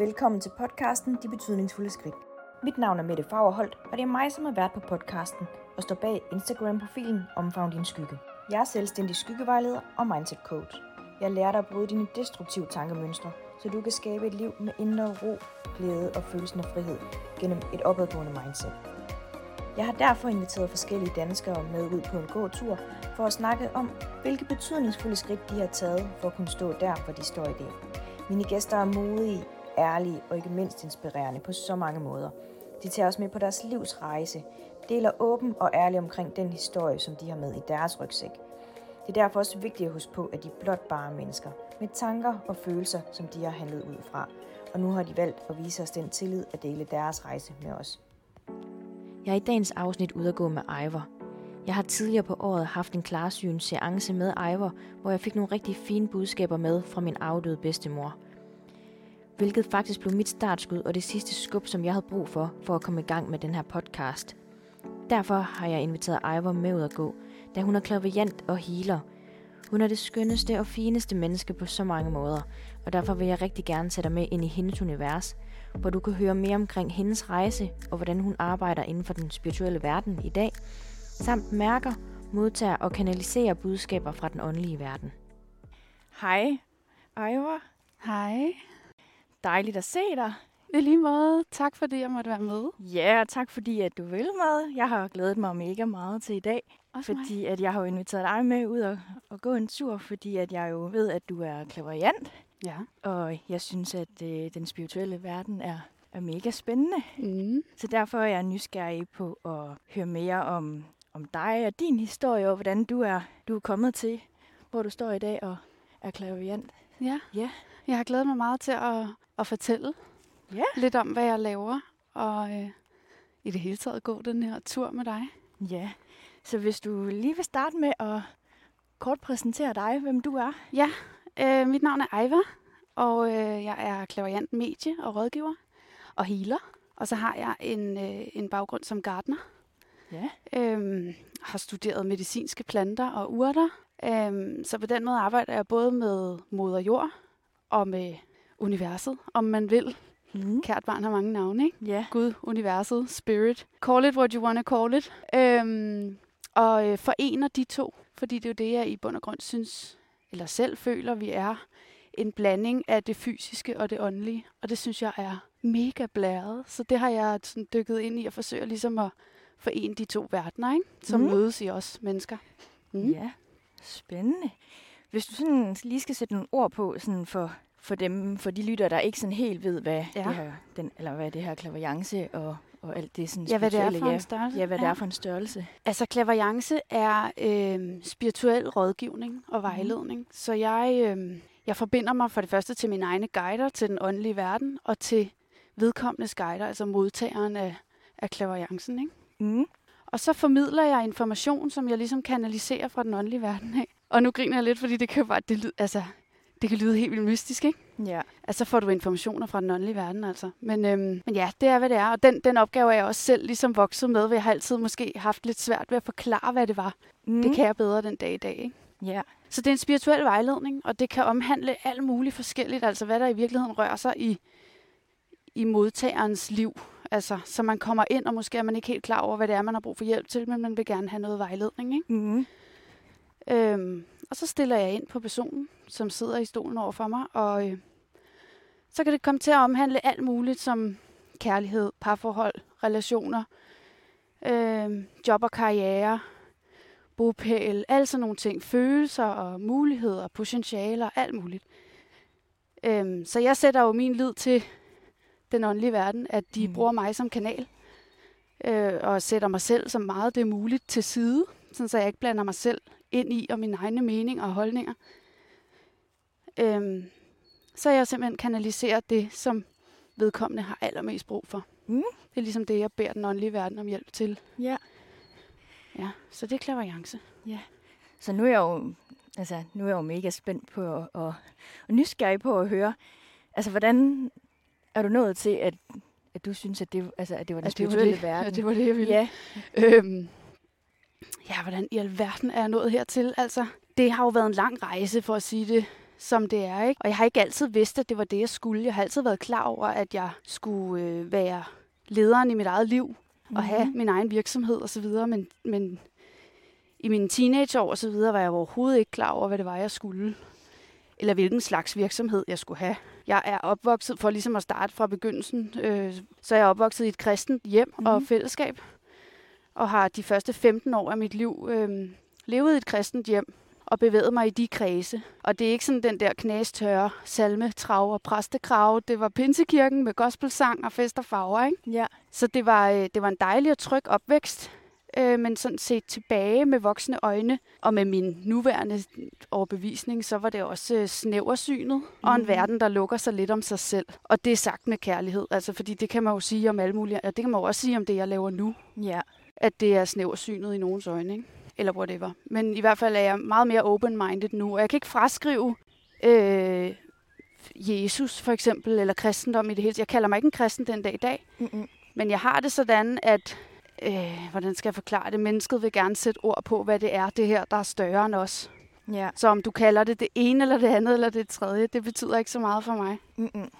Velkommen til podcasten De Betydningsfulde Skridt. Mit navn er Mette Fagerholt, og det er mig, som er vært på podcasten og står bag Instagram-profilen Omfavn din skygge. Jeg er selvstændig skyggevejleder og mindset coach. Jeg lærer dig at bryde dine destruktive tankemønstre, så du kan skabe et liv med indre ro, glæde og følelsen af frihed gennem et opadgående mindset. Jeg har derfor inviteret forskellige danskere med ud på en gåtur for at snakke om, hvilke betydningsfulde skridt de har taget for at kunne stå der, hvor de står i dag. Mine gæster er modige, ærlige og ikke mindst inspirerende på så mange måder. De tager os med på deres livs rejse, deler åben og ærligt omkring den historie, som de har med i deres rygsæk. Det er derfor også vigtigt at huske på, at de er blot bare mennesker, med tanker og følelser, som de har handlet ud fra. Og nu har de valgt at vise os den tillid at dele deres rejse med os. Jeg er i dagens afsnit ude at gå med Ivor. Jeg har tidligere på året haft en klarsyn seance med Ivor, hvor jeg fik nogle rigtig fine budskaber med fra min afdøde bedstemor. Hvilket faktisk blev mit startskud og det sidste skub, som jeg havde brug for, for at komme i gang med den her podcast. Derfor har jeg inviteret Ivor med ud at gå, da hun er klaviant og healer. Hun er det skønneste og fineste menneske på så mange måder, og derfor vil jeg rigtig gerne sætte dig med ind i hendes univers, hvor du kan høre mere omkring hendes rejse og hvordan hun arbejder inden for den spirituelle verden i dag, samt mærker, modtager og kanaliserer budskaber fra den åndelige verden. Hej, Ivor. Hej. Dejligt at se dig. I lige måde. Tak fordi jeg måtte være med. Ja, tak fordi at du vil med. Jeg har glædet mig mega meget til i dag, Også mig. fordi at jeg har jo inviteret dig med ud og, og gå en tur, fordi at jeg jo ved, at du er klaverjant, Ja. og jeg synes, at øh, den spirituelle verden er, er mega spændende. Mm. Så derfor er jeg nysgerrig på at høre mere om, om dig og din historie, og hvordan du er, du er kommet til, hvor du står i dag og er klaverjant. Ja. Ja. Jeg har glædet mig meget til at, at fortælle Ja. lidt om, hvad jeg laver, og øh, i det hele taget gå den her tur med dig. Ja, så hvis du lige vil starte med at kort præsentere dig, hvem du er. Ja, øh, mit navn er Ejva, og øh, jeg er klaverjant medie og rådgiver og healer. Og så har jeg en, øh, en baggrund som gartner. Ja. Øhm, har studeret medicinske planter og urter. Øhm, så på den måde arbejder jeg både med moder jord og med universet, om man vil. Mm. Kært barn har mange navne, ikke? Ja. Gud, universet, spirit. Call it what you want to call it. Øhm, og øh, forener de to, fordi det er jo det, jeg i bund og grund synes, eller selv føler, vi er en blanding af det fysiske og det åndelige. Og det synes jeg er mega blæret. Så det har jeg sådan dykket ind i og forsøger ligesom at forene de to verdener, ikke? som mm. mødes i os mennesker. Mm. Ja, spændende. Hvis du sådan lige skal sætte nogle ord på sådan for, for dem, for de lytter, der ikke sådan helt ved, hvad, Ja. det, her, den, eller hvad det her klaverjance og, og alt det sådan Ja, hvad det er for ja, en størrelse. Ja, hvad det er for en størrelse. Altså, klaverjance er øh, spirituel rådgivning og vejledning. Mm. Så jeg, øh, jeg forbinder mig for det første til mine egne guider, til den åndelige verden, og til vedkommendes guider, altså modtageren af, af klaverjancen. Ikke? Mm. Og så formidler jeg information, som jeg ligesom kanaliserer fra den åndelige verden af. Og nu griner jeg lidt, fordi det kan jo bare, det, lyd, altså, det kan lyde helt vildt mystisk, ikke? Ja. Altså får du informationer fra den åndelige verden, altså. Men, øhm, men ja, det er, hvad det er. Og den, den opgave er jeg også selv ligesom vokset med, hvor jeg har altid måske haft lidt svært ved at forklare, hvad det var. Mm. Det kan jeg bedre den dag i dag, ikke? Ja. Så det er en spirituel vejledning, og det kan omhandle alt muligt forskelligt, altså hvad der i virkeligheden rører sig i, i modtagerens liv. Altså, så man kommer ind, og måske er man ikke helt klar over, hvad det er, man har brug for hjælp til, men man vil gerne have noget vejledning. Ikke? Mm. Øhm, og så stiller jeg ind på personen, som sidder i stolen over for mig, og øh, så kan det komme til at omhandle alt muligt som kærlighed, parforhold, relationer, øh, job og karriere, bopæl, alle sådan nogle ting, følelser og muligheder, potentialer, alt muligt. Øhm, så jeg sætter jo min lid til den åndelige verden, at de Mm. bruger mig som kanal, øh, og sætter mig selv så meget det er muligt til side, sådan så jeg ikke blander mig selv ind i og mine egne meninger og holdninger. Øhm, så jeg simpelthen kanaliserer det, som vedkommende har allermest brug for. Mm. Det er ligesom det, jeg beder den åndelige verden om hjælp til. Ja. Ja, så det er klaverjance. Så nu er jeg jo, altså, nu er jeg jo mega spændt på at, og, og nysgerrig på at høre, altså hvordan er du nået til, at, at du synes, at det, altså, at det var den At det var spirituelle det. verden? Ja, det var det, jeg ville. Ja. Øhm, ja, hvordan i alverden er jeg nået hertil? Altså, det har jo været en lang rejse, for at sige det som det er. Ikke? Og jeg har ikke altid vidst, at det var det, jeg skulle. Jeg har altid været klar over, at jeg skulle øh, være lederen i mit eget liv mm-hmm. og have min egen virksomhed osv., men, men i mine teenageår osv. var jeg overhovedet ikke klar over, hvad det var, jeg skulle eller hvilken slags virksomhed jeg skulle have. Jeg er opvokset, for ligesom at starte fra begyndelsen, øh, så er jeg opvokset i et kristent hjem mm-hmm. og fællesskab, og har de første 15 år af mit liv øh, levet i et kristent hjem og bevæget mig i de kredse. Og det er ikke sådan den der knæstørre salme, trav og præstekrav. Det var pinsekirken med gospelsang og fest og farver, ikke? Ja. Så det var, øh, det var en dejlig og tryg opvækst øh, men sådan set tilbage med voksne øjne, og med min nuværende overbevisning, så var det også øh, snæversynet, mm. og en mhm. verden, der lukker sig lidt om sig selv. Og det er sagt med kærlighed, altså fordi det kan man jo sige om alle mulige, og det kan man jo også sige om det, jeg laver nu. Ja. At det er snæversynet i nogens øjne, ikke? eller whatever. Men i hvert fald er jeg meget mere open-minded nu, og jeg kan ikke fraskrive øh, Jesus for eksempel, eller kristendom i det hele. Jeg kalder mig ikke en kristen den dag i dag, Mm-mm. men jeg har det sådan, at øh, hvordan skal jeg forklare det? Mennesket vil gerne sætte ord på, hvad det er, det her, der er større end os. Ja. Så om du kalder det det ene, eller det andet, eller det tredje, det betyder ikke så meget for mig. Mm-mm.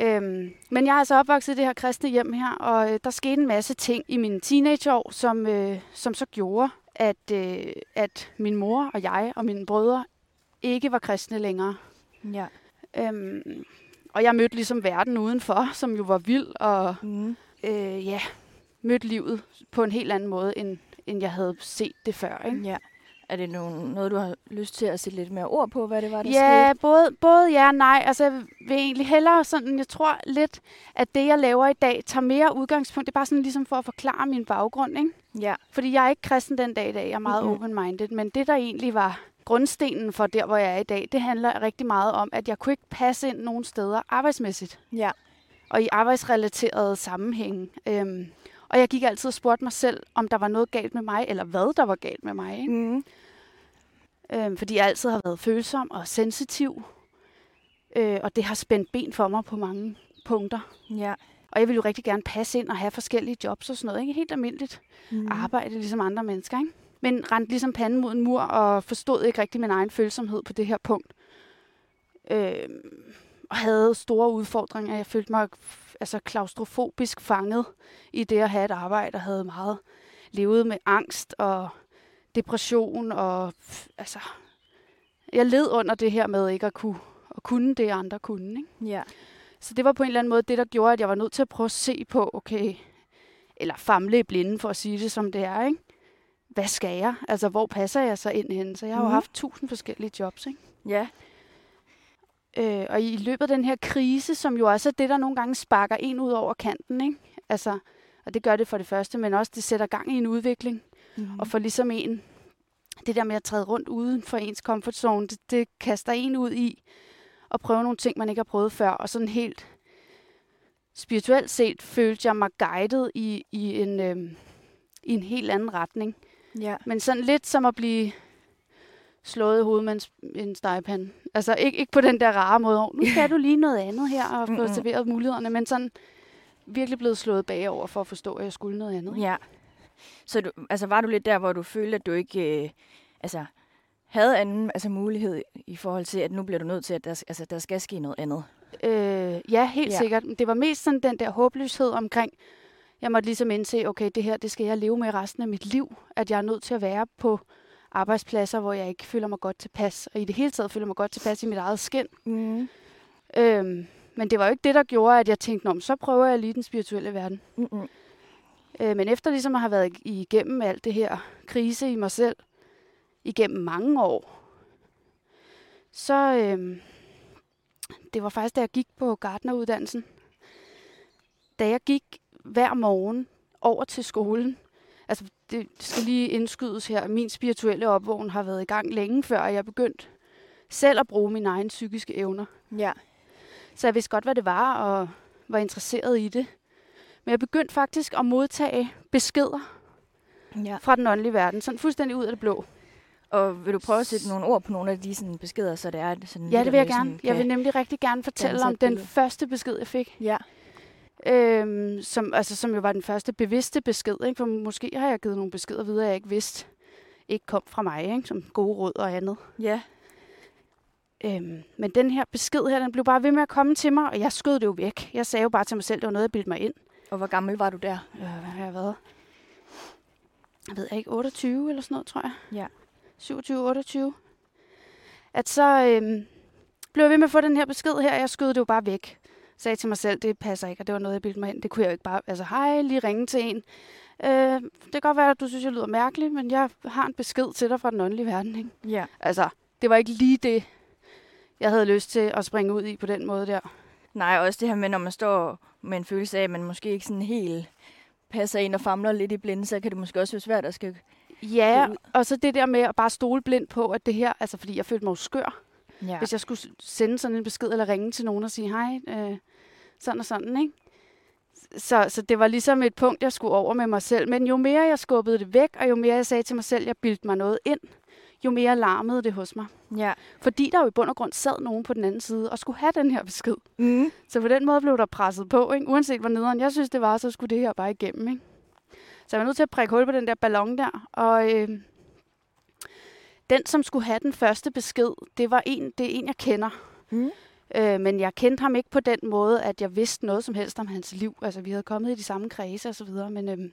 Øhm, men jeg er altså opvokset i det her kristne hjem her, og øh, der skete en masse ting i mine teenageår, som, øh, som så gjorde, at, øh, at min mor og jeg og mine brødre ikke var kristne længere. Ja. Øhm, og jeg mødte ligesom verden udenfor, som jo var vild, og mm. øh, ja, mødt livet på en helt anden måde, end, end jeg havde set det før. Ikke? Ja. Er det nogen, noget, du har lyst til at sætte lidt mere ord på, hvad det var, der ja, skete? både, både ja og nej. Altså, jeg vil egentlig hellere sådan, jeg tror lidt, at det, jeg laver i dag, tager mere udgangspunkt. Det er bare sådan ligesom for at forklare min baggrund, ikke? Ja. Fordi jeg er ikke kristen den dag i dag, jeg er meget mm-hmm. open-minded, men det, der egentlig var grundstenen for der, hvor jeg er i dag, det handler rigtig meget om, at jeg kunne ikke passe ind nogen steder arbejdsmæssigt. Ja. Og i arbejdsrelaterede sammenhænge. Øhm, og jeg gik altid og spurgte mig selv, om der var noget galt med mig, eller hvad der var galt med mig. Ikke? Mm. Øhm, fordi jeg altid har været følsom og sensitiv. Øh, og det har spændt ben for mig på mange punkter. Ja. Og jeg ville jo rigtig gerne passe ind og have forskellige jobs og sådan noget. Ikke helt almindeligt mm. arbejde ligesom andre mennesker. Ikke? Men rendte ligesom panden mod en mur og forstod ikke rigtig min egen følsomhed på det her punkt. Øh, og havde store udfordringer. Jeg følte mig altså klaustrofobisk fanget i det at have et arbejde, og havde meget levet med angst og depression, og altså, jeg led under det her med ikke at kunne, at kunne det, andre kunne. Ikke? Ja. Så det var på en eller anden måde det, der gjorde, at jeg var nødt til at prøve at se på, okay, eller famle i blinde, for at sige det som det er, ikke? Hvad skal jeg? Altså, hvor passer jeg så ind hen? Så jeg har mm. jo mhm. haft tusind forskellige jobs, ikke? Ja. Øh, og i løbet af den her krise, som jo også er det, der nogle gange sparker en ud over kanten, ikke? Altså, og det gør det for det første, men også det sætter gang i en udvikling. Mm-hmm. Og for ligesom en, det der med at træde rundt uden for ens comfort zone, det, det kaster en ud i at prøve nogle ting, man ikke har prøvet før. Og sådan helt spirituelt set følte jeg mig guidet i, i, en, øh, i en helt anden retning. Ja. Men sådan lidt som at blive slået hovedet med en, en stegepande. Altså ikke, ikke på den der rare måde, nu skal du lige noget andet her og få serveret mulighederne, men sådan virkelig blevet slået bagover for at forstå, at jeg skulle noget andet. Ja. Så du, altså, var du lidt der, hvor du følte, at du ikke øh, altså, havde anden altså, mulighed i forhold til, at nu bliver du nødt til, at der, altså, der skal ske noget andet? Øh, ja, helt ja. sikkert. Det var mest sådan den der håbløshed omkring, jeg måtte ligesom indse, okay, det her, det skal jeg leve med resten af mit liv, at jeg er nødt til at være på arbejdspladser, hvor jeg ikke føler mig godt tilpas, og i det hele taget føler mig godt tilpas i mit eget skin. Mm. Øhm, men det var jo ikke det, der gjorde, at jeg tænkte, om så prøver jeg lige den spirituelle verden. Mm-hmm. Øh, men efter ligesom at have været igennem alt det her krise i mig selv, igennem mange år, så øh, det var faktisk, da jeg gik på gardneruddannelsen. Da jeg gik hver morgen over til skolen, altså det skal lige indskydes her, min spirituelle opvågning har været i gang længe før jeg begyndte selv at bruge mine egne psykiske evner. Ja. Så jeg vidste godt, hvad det var, og var interesseret i det. Men jeg begyndte faktisk at modtage beskeder ja. fra den åndelige verden, sådan fuldstændig ud af det blå. Og vil du prøve at sætte nogle ord på nogle af de sådan, beskeder, så det er sådan... Ja, det vil jeg gerne. Jeg vil nemlig rigtig gerne fortælle om den første besked, jeg fik. Ja. Øhm, som, altså, som jo var den første bevidste besked, ikke? for måske har jeg givet nogle beskeder videre, jeg ikke vidste, ikke kom fra mig, ikke? som gode råd og andet. Ja. Øhm, men den her besked her, den blev bare ved med at komme til mig, og jeg skød det jo væk. Jeg sagde jo bare til mig selv, det var noget, jeg bildte mig ind. Og hvor gammel var du der? Øh, hvad har jeg været? Jeg ved ikke, 28 eller sådan noget, tror jeg. Ja. 27-28. At så øhm, blev jeg ved med at få den her besked her, og jeg skød det jo bare væk. Sagde til mig selv, det passer ikke, og det var noget, jeg bildte mig ind. Det kunne jeg jo ikke bare, altså hej, lige ringe til en. Øh, det kan godt være, at du synes, jeg lyder mærkelig, men jeg har en besked til dig fra den åndelige verden. Ikke? Ja. Altså, det var ikke lige det, jeg havde lyst til at springe ud i på den måde der. Nej, også det her med, når man står med en følelse af, at man måske ikke sådan helt passer ind og famler lidt i blinde, så kan det måske også være svært at skal... Ja, og så det der med at bare stole blind på, at det her, altså fordi jeg følte mig skør, Ja. hvis jeg skulle sende sådan en besked eller ringe til nogen og sige, hej, øh, sådan og sådan, ikke? Så, så det var ligesom et punkt, jeg skulle over med mig selv. Men jo mere jeg skubbede det væk, og jo mere jeg sagde til mig selv, jeg bildte mig noget ind, jo mere larmede det hos mig. ja. Fordi der jo i bund og grund sad nogen på den anden side og skulle have den her besked. Mm. Så på den måde blev der presset på, ikke? uanset hvor nederen jeg synes, det var, så skulle det her bare igennem. Ikke? Så jeg var nødt til at prikke hul på den der ballon der, og øh, den, som skulle have den første besked, det var en, det er en, jeg kender. Mm. Øh, men jeg kendte ham ikke på den måde, at jeg vidste noget som helst om hans liv. Altså, vi havde kommet i de samme kredse og så videre, men, øh, men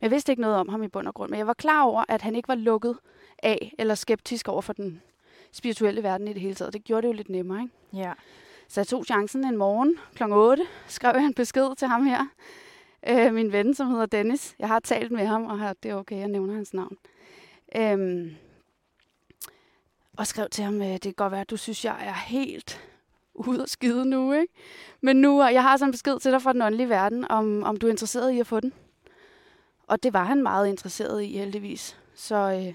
jeg vidste ikke noget om ham i bund og grund. Men jeg var klar over, at han ikke var lukket af eller skeptisk over for den spirituelle verden i det hele taget. Det gjorde det jo lidt nemmere, ikke? Ja. Så jeg tog chancen en morgen kl. 8, skrev jeg en besked til ham her. Øh, min ven, som hedder Dennis. Jeg har talt med ham, og har, det er okay, jeg nævner hans navn. Øhm, og skrev til ham, øh, det kan godt være, at du synes, jeg er helt ude at skide nu, ikke? Men nu, og jeg har sådan en besked til dig fra den åndelige verden, om, om du er interesseret i at få den. Og det var han meget interesseret i, heldigvis. Så, øh,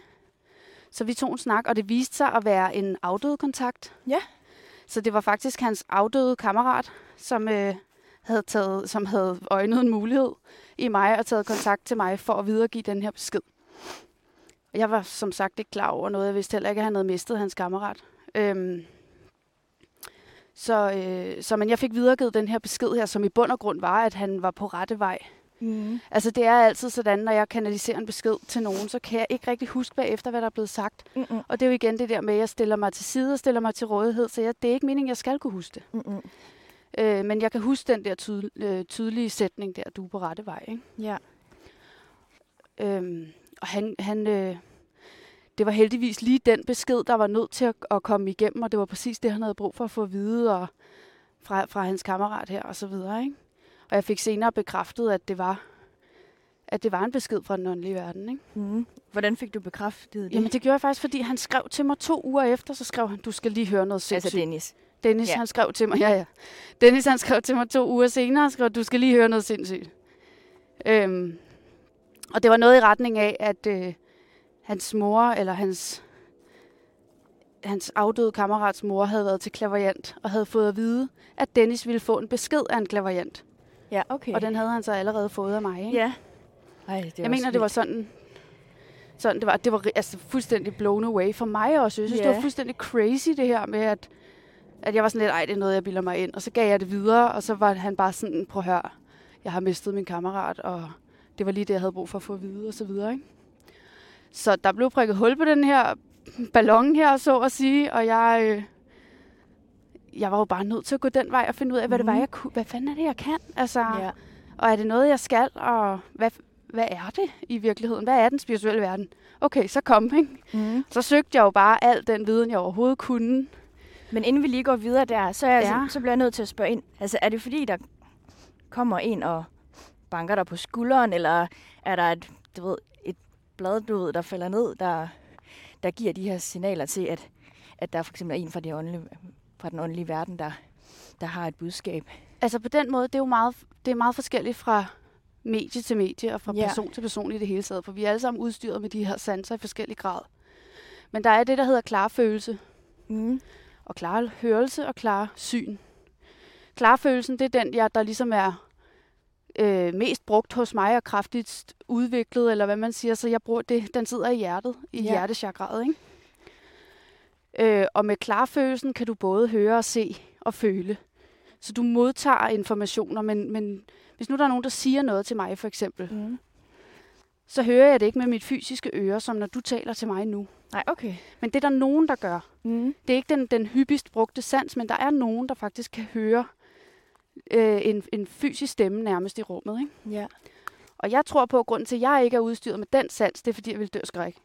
så vi tog en snak, og det viste sig at være en afdød kontakt. Ja. Så det var faktisk hans afdøde kammerat, som, øh, havde, taget, som havde øjnet en mulighed i mig og taget kontakt til mig for at videregive den her besked. Jeg var som sagt ikke klar over noget. Jeg vidste heller ikke, at han havde mistet hans kammerat. Øhm, så, øh, så men jeg fik videregivet den her besked her, som i bund og grund var, at han var på rette vej. Mm. Altså det er altid sådan, når jeg kanaliserer en besked til nogen, så kan jeg ikke rigtig huske bagefter, hvad der er blevet sagt. Mm-mm. Og det er jo igen det der med, at jeg stiller mig til side og stiller mig til rådighed, så jeg, det er ikke meningen, jeg skal kunne huske det. Mm-mm. Øh, men jeg kan huske den der tydel, øh, tydelige sætning der, du er på rette vej. Ikke? Ja. Øhm, og han, han øh, det var heldigvis lige den besked, der var nødt til at, at komme igennem, og det var præcis det, han havde brug for at få at vide og fra, fra hans kammerat her og så videre. Ikke? Og jeg fik senere bekræftet, at det var at det var en besked fra den åndelige verden. Ikke? Mm. Hvordan fik du bekræftet det? Jamen det gjorde jeg faktisk, fordi han skrev til mig to uger efter, så skrev han, du skal lige høre noget sindssygt. altså Dennis. Dennis, Ja. ja. han skrev til mig, ja, ja. Dennis, han skrev til mig to uger senere, og skrev, du skal lige høre noget sindssygt. Øhm, og det var noget i retning af, at øh, hans mor, eller hans, hans afdøde kammerats mor, havde været til klaverjant, og havde fået at vide, at Dennis ville få en besked af en klaverjant. Ja, okay. Og den havde han så allerede fået af mig. Ikke? Ja. Ej, det jeg mener, det var sådan, sådan det var, det var altså, fuldstændig blown away for mig også. Jeg synes, Ja. det var fuldstændig crazy det her med, at, at jeg var sådan lidt, ej, det er noget, jeg bilder mig ind. Og så gav jeg det videre, og så var han bare sådan, prøv at høre, jeg har mistet min kammerat, og det var lige det, jeg havde brug for at få at vide, og så videre. Ikke? Så der blev prikket hul på den her ballon her, så at sige, og jeg, øh, jeg var jo bare nødt til at gå den vej og finde ud af, hvad det var, Mhm. jeg kunne. Hvad fanden er det, jeg kan? Altså, Ja. og er det noget, jeg skal? Og hvad, hvad er det i virkeligheden? Hvad er den spirituelle verden? Okay, så kom, ikke? Mm. Så søgte jeg jo bare al den viden, jeg overhovedet kunne. Men inden vi lige går videre der, så, er jeg, Ja. så, så bliver jeg nødt til at spørge ind. Altså, er det fordi, der kommer en og banker dig på skulderen, eller er der et, du ved, et blad, du ved, der falder ned, der, der giver de her signaler til, at, at der for eksempel er en fra, de åndelige, fra den åndelige verden, der, der har et budskab? Altså på den måde, det er jo meget, det er meget forskelligt fra medie til medie og fra Ja. person til person i det hele taget, for vi er alle sammen udstyret med de her sanser i forskellig grad. Men der er det, der hedder klarfølelse, Mm. og klar hørelse og klar syn. Klarfølelsen, det er den, jeg, der ligesom er øh, mest brugt hos mig og kraftigst udviklet, eller hvad man siger, så jeg bruger det, den sidder i hjertet, i Ja. hjertechakraet, ikke? Øh, og med klarfølelsen kan du både høre og se og føle. Så du modtager informationer, men, men hvis nu der er nogen, der siger noget til mig, for eksempel, Mm. så hører jeg det ikke med mit fysiske øre, som når du taler til mig nu. Nej, okay. Men det er der nogen, der gør. Mm. Det er ikke den, den hyppigst brugte sans, men der er nogen, der faktisk kan høre øh, en, en fysisk stemme nærmest i rummet. Ikke? Ja. Og jeg tror på, at grunden til, at jeg ikke er udstyret med den sans, det er, fordi jeg vil dø skræk.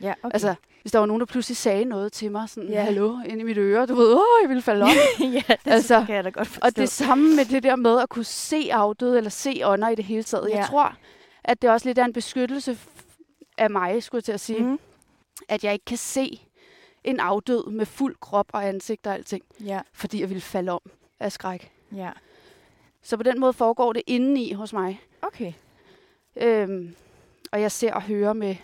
Ja, okay. Altså, hvis der var nogen, der pludselig sagde noget til mig, sådan, Ja. hallo, ind i mit øre, du ved, åh, jeg ville falde om. ja, det Altså, kan jeg da godt forstå. og det samme med det der med at kunne se afdøde, eller se ånder i det hele taget. Ja. Jeg tror, at det også lidt er en beskyttelse af mig, skulle jeg til at sige. Mm. at jeg ikke kan se en afdød med fuld krop og ansigt og alting, Ja, fordi jeg ville falde om af skræk. ja. Så på den måde foregår det indeni hos mig. Okay. Øhm, og jeg ser og hører med,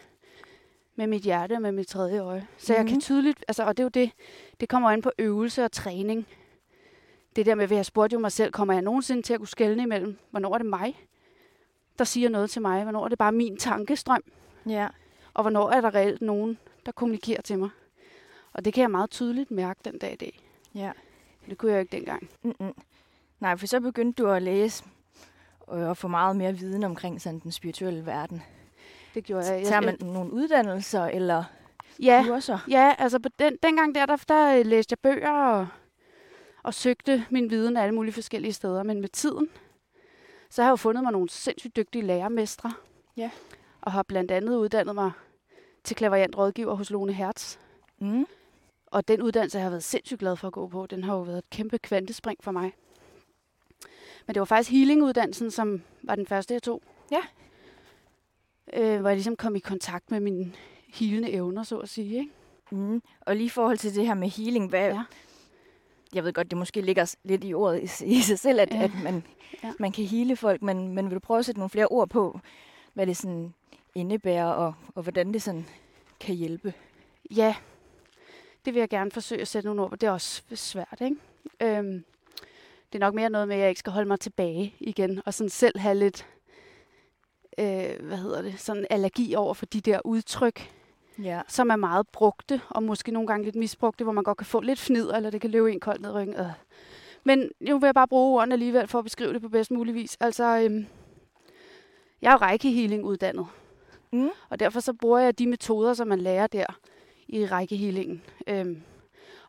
med mit hjerte og med mit tredje øje. Så mm-hmm. jeg kan Mhm. tydeligt, altså, og det er jo det, det kommer an på øvelse og træning. Det der med, at jeg spurgte jo mig selv, kommer jeg nogensinde til at kunne skelne imellem, hvornår er det mig, der siger noget til mig, hvornår er det bare min tankestrøm, Ja. og hvornår er der reelt nogen, der kommunikerer til mig. Og det kan jeg meget tydeligt mærke den dag i dag. Ja. Det kunne jeg jo ikke dengang. Mm-mm. Nej, for så begyndte du at læse og og få meget mere viden omkring sådan den spirituelle verden. Det gjorde jeg. Tager man nogle uddannelser eller ja, kurser? Ja, altså på den, dengang der, der, der øh, læste jeg bøger og, og søgte min viden alle mulige forskellige steder. Men med tiden, så har jeg jo fundet mig nogle sindssygt dygtige lærermestre. Ja. Og har blandt andet uddannet mig til klaverjant rådgiver hos Lone Hertz. Mm. Og den uddannelse, jeg har været sindssygt glad for at gå på, den har jo været et kæmpe kvantespring for mig. Men det var faktisk healinguddannelsen, som var den første, jeg tog. Ja. Øh, hvor jeg ligesom kom i kontakt med mine healende evner, så at sige. Ikke? Mm. Og lige i forhold til det her med healing, hvad, Ja. jeg ved godt, det måske ligger lidt i ordet i, i sig selv, at, Ja. at man, Ja. man kan hele folk, men, men vil du prøve at sætte nogle flere ord på, hvad det sådan indebærer, og, og hvordan det sådan kan hjælpe? Ja, det vil jeg gerne forsøge at sætte nogle ord på. Det er også svært, ikke? Øhm, det er nok mere noget med, at jeg ikke skal holde mig tilbage igen, og sådan selv have lidt, øh, hvad hedder det, sådan allergi over for de der udtryk, Ja. som er meget brugte, og måske nogle gange lidt misbrugte, hvor man godt kan få lidt fnid, eller det kan løbe en koldt ned i ryggen. Øh. Men nu vil jeg bare bruge ordene alligevel for at beskrive det på bedst mulig vis. Altså, øhm, jeg er jo rækkehealing uddannet, Mm. og derfor så bruger jeg de metoder, som man lærer der i rækkehealingen. Øhm,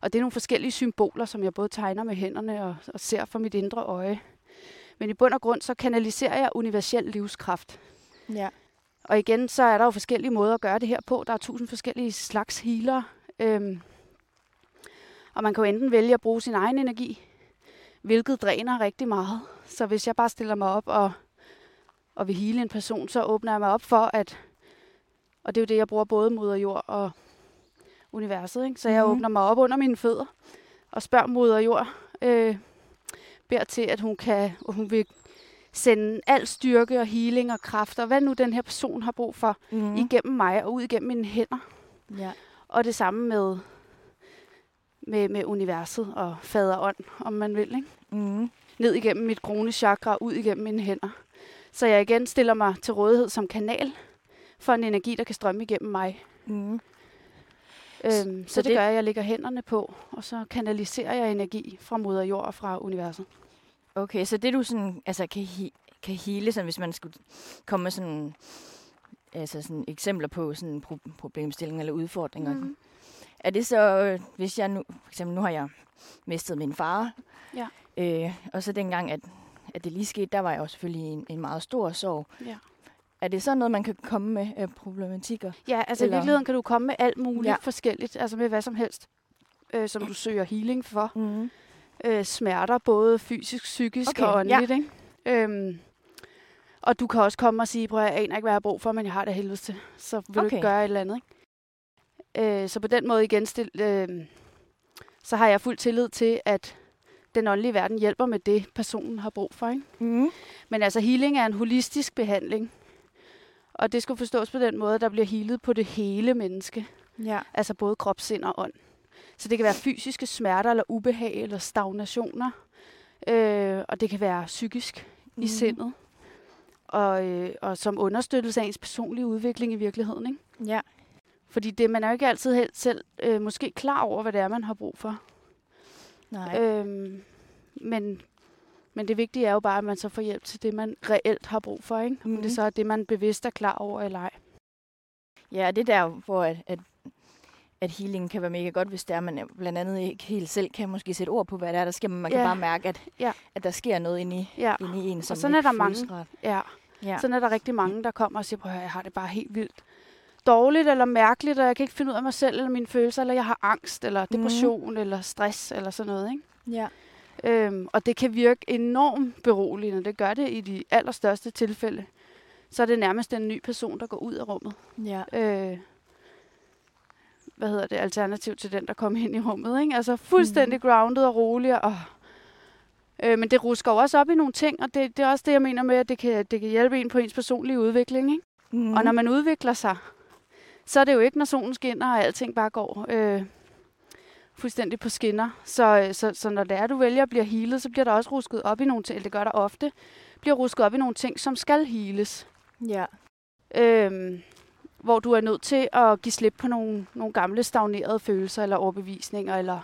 og det er nogle forskellige symboler, som jeg både tegner med hænderne og, og ser for mit indre øje. Men i bund og grund, så kanaliserer jeg universel livskraft. Ja. Og igen, så er der jo forskellige måder at gøre det her på. Der er tusind forskellige slags healer. Øhm, og man kan jo enten vælge at bruge sin egen energi, hvilket dræner rigtig meget. Så hvis jeg bare stiller mig op og, og vil hele en person, så åbner jeg mig op for, at... Og det er jo det, jeg bruger både moder jord og universet. Ikke? Så jeg Mhm. åbner mig op under mine fødder og spørger moder jord, øh, beder til, at hun, kan, og hun vil sende al styrke og healing og kraft, og hvad nu den her person har brug for, Mm. mm. igennem mig og ud igennem mine hænder. Ja. Og det samme med, med, med universet og fader ånd, om man vil. Ikke? Mm. Ned igennem mit kronechakra og ud igennem mine hænder. Så jeg igen stiller mig til rådighed som kanal for en energi, der kan strømme igennem mig. Mm. Øhm, så, så det, det- gør jeg, jeg lægger hænderne på, og så kanaliserer jeg energi fra moder jord og fra universet. Okay, så det du sådan, altså kan, he, kan hele, sådan, hvis man skulle komme med sådan, altså sådan eksempler på sådan pro- problemstillinger eller udfordringer, mm. Er det så, øh, hvis jeg nu, for eksempel nu har jeg mistet min far, Ja. øh, og så dengang, at, at det lige skete, der var jeg jo selvfølgelig en, en meget stor sorg. Ja. Er det så noget, man kan komme med af problematikker? Ja, altså Eller- i virkeligheden kan du komme med alt muligt Ja. forskelligt, altså med hvad som helst, øh, som du søger healing for. Mm. øh, smerter, både fysisk, psykisk Okay, og åndeligt. Ja. Ikke? Øhm, og du kan også komme og sige, prøv at jeg aner ikke, hvad jeg har brug for, men jeg har det af helvede til. Så vil okay. du ikke gøre et eller andet. Ikke? Øh, så på den måde igen, stil, øh, så har jeg fuld tillid til, at den åndelige verden hjælper med det, personen har brug for. Ikke? Mm. Men altså healing er en holistisk behandling. Og det skal forstås på den måde, at der bliver healet på det hele menneske. Ja. Altså både krop, sind og ånd. Så det kan være fysiske smerter, eller ubehag, eller stagnationer. Øh, og det kan være psykisk mm. i sindet. Og, øh, og som understøttelse af ens personlige udvikling i virkeligheden. Ikke? Ja. Fordi det, man er jo ikke altid helt selv øh, måske klar over, hvad det er, man har brug for. Nej. Øhm, men, men det vigtige er jo bare, at man så får hjælp til det, man reelt har brug for. Ikke? Mm. Om Mhm. det så er det, man bevidst er klar over eller ej. Ja, det er der, hvor at, at at healing kan være mega godt, hvis det er, man blandt andet ikke helt selv kan måske sætte ord på, hvad det er, der sker, men man Ja. kan bare mærke, at, Ja. at der sker noget inde i, Ja. inde i en, som sådan er der mange. rart. Ja. Ja. Sådan er der rigtig mange, der kommer og siger, prøv at jeg har det bare helt vildt dårligt eller mærkeligt, og jeg kan ikke finde ud af mig selv eller mine følelser, eller jeg har angst, eller depression, mm. eller stress, eller sådan noget. Ikke? ja. Øhm, og det kan virke enormt beroligende. Det gør det i de allerstørste tilfælde. Så er det nærmest en ny person, der går ud af rummet. Ja. Øh, hvad hedder det? Alternativ til den, der kom ind i rummet. Ikke? Altså fuldstændig mm. grounded og rolig. Og, øh, men det rusker jo også op i nogle ting, og det, det er også det, jeg mener med, at det kan, det kan hjælpe en på ens personlige udvikling. Ikke? Mm. Og når man udvikler sig, så er det jo ikke, når solen skinner, og alting bare går øh, fuldstændig på skinner. Så, øh, så, så når det er, du vælger at blive healet, så bliver der også rusket op i nogle ting, det gør der ofte, bliver rusket op i nogle ting, som skal heales. Ja. Øhm, hvor du er nødt til at give slip på nogle, nogle gamle stagnerede følelser eller overbevisninger, eller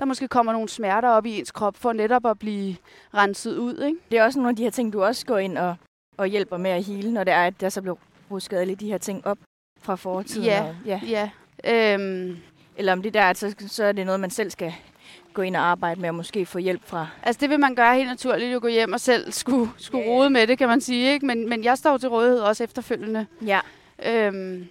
der måske kommer nogle smerter op i ens krop for netop at blive renset ud. Ikke? Det er også nogle af de her ting, du også går ind og, og hjælper med at hele, når det er, at der så bliver rusket alle de her ting op fra fortiden. Ja. Og, ja. Ja. Øhm, Eller om det der, at så, er det noget, man selv skal gå ind og arbejde med, og måske få hjælp fra. Altså det vil man gøre helt naturligt, at gå hjem og selv skulle, skulle Ja. rode med det, kan man sige. Ikke? Men, men jeg står til rådighed også efterfølgende. Ja. Øhm,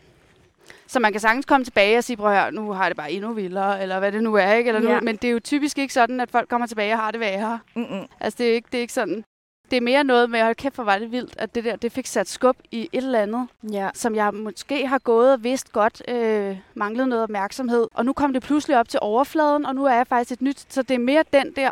så man kan sagtens komme tilbage og sige, prøv høre, nu har det bare endnu vildere, eller hvad det nu er. Ikke? Eller Ja. nu, men det er jo typisk ikke sådan, at folk kommer tilbage og har det værre. Mm-mm. Altså det er ikke, det er ikke sådan. Det er mere noget med, hold kæft, hvor var det vildt, at det der, det fik sat skub i et eller andet, Ja. som jeg måske har gået og vidst godt øh, manglede noget opmærksomhed. Og nu kom det pludselig op til overfladen, og nu er jeg faktisk et nyt. Så det er mere den der,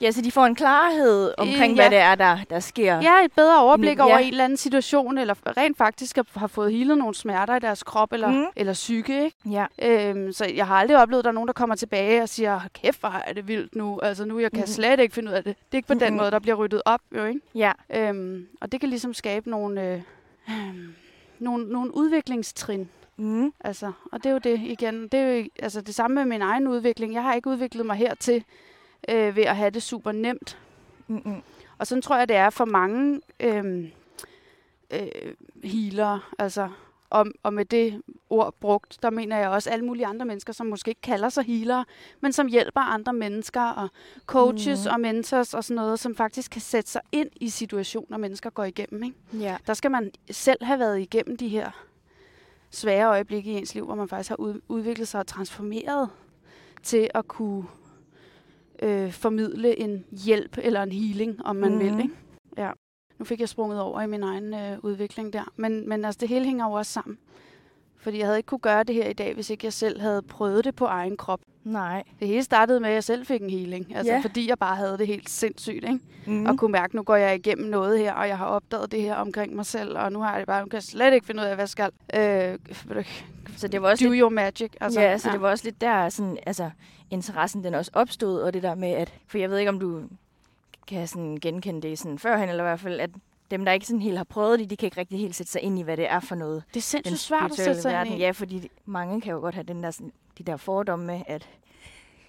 ja, så de får en klarhed omkring, Øh, hvad ja. det er, der, der sker. Ja, et bedre overblik Ja. over en eller anden situation, eller rent faktisk har- fået healet nogle smerter i deres krop eller, Mm. mm. eller psyke. Ikke? Ja. Øhm, så jeg har aldrig oplevet, at der er nogen, der kommer tilbage og siger, "Hold kæft, hvor er det vildt nu. Altså nu, jeg kan Mhm. slet ikke finde ud af det. Det er ikke på den Mhm. måde, der bliver ryddet op. Jo, ikke? Ja. Øhm, og det kan ligesom skabe nogle, øh, øh, nogle, nogle udviklingstrin. Mm. Altså, og det er jo det igen. Det er jo altså, det samme med min egen udvikling. Jeg har ikke udviklet mig hertil øh, ved at have det super nemt. Mm-mm. Og sådan tror jeg, det er for mange øhm, øh, healere. Altså, og, og med det ord brugt, der mener jeg også alle mulige andre mennesker, som måske ikke kalder sig healere, men som hjælper andre mennesker og coaches Mhm. og mentors og sådan noget, som faktisk kan sætte sig ind i situationer, mennesker går igennem. Ikke? Ja. Der skal man selv have været igennem de her svære øjeblikke i ens liv, hvor man faktisk har ud, udviklet sig og transformeret til at kunne øh, formidle en hjælp eller en healing, om man mm. vil. Mhm. Ikke? Ja. Nu fik jeg sprunget over i min egen øh, udvikling der. Men, men altså, det hele hænger jo også sammen. Fordi jeg havde ikke kunne gøre det her i dag, hvis ikke jeg selv havde prøvet det på egen krop. Nej. Det hele startede med, at jeg selv fik en healing. Altså, Ja. fordi jeg bare havde det helt sindssygt, ikke? Mm. og kunne mærke, nu går jeg igennem noget her, og jeg har opdaget det her omkring mig selv, og nu har jeg det bare, nu kan jeg slet ikke finde ud af, hvad jeg skal. Øh, Så det var også do lidt, your magic. Altså, ja, så det var også lidt der, sådan, altså, interessen den også opstod, og det der med, at, for jeg ved ikke, om du kan sådan genkende det sådan førhen, eller i hvert fald, at dem, der ikke sådan helt har prøvet det, de kan ikke rigtig helt sætte sig ind i, hvad det er for noget. det er sindssygt svært at sætte sig ind i. Ja, fordi mange kan jo godt have den der, sådan, de der fordomme med, at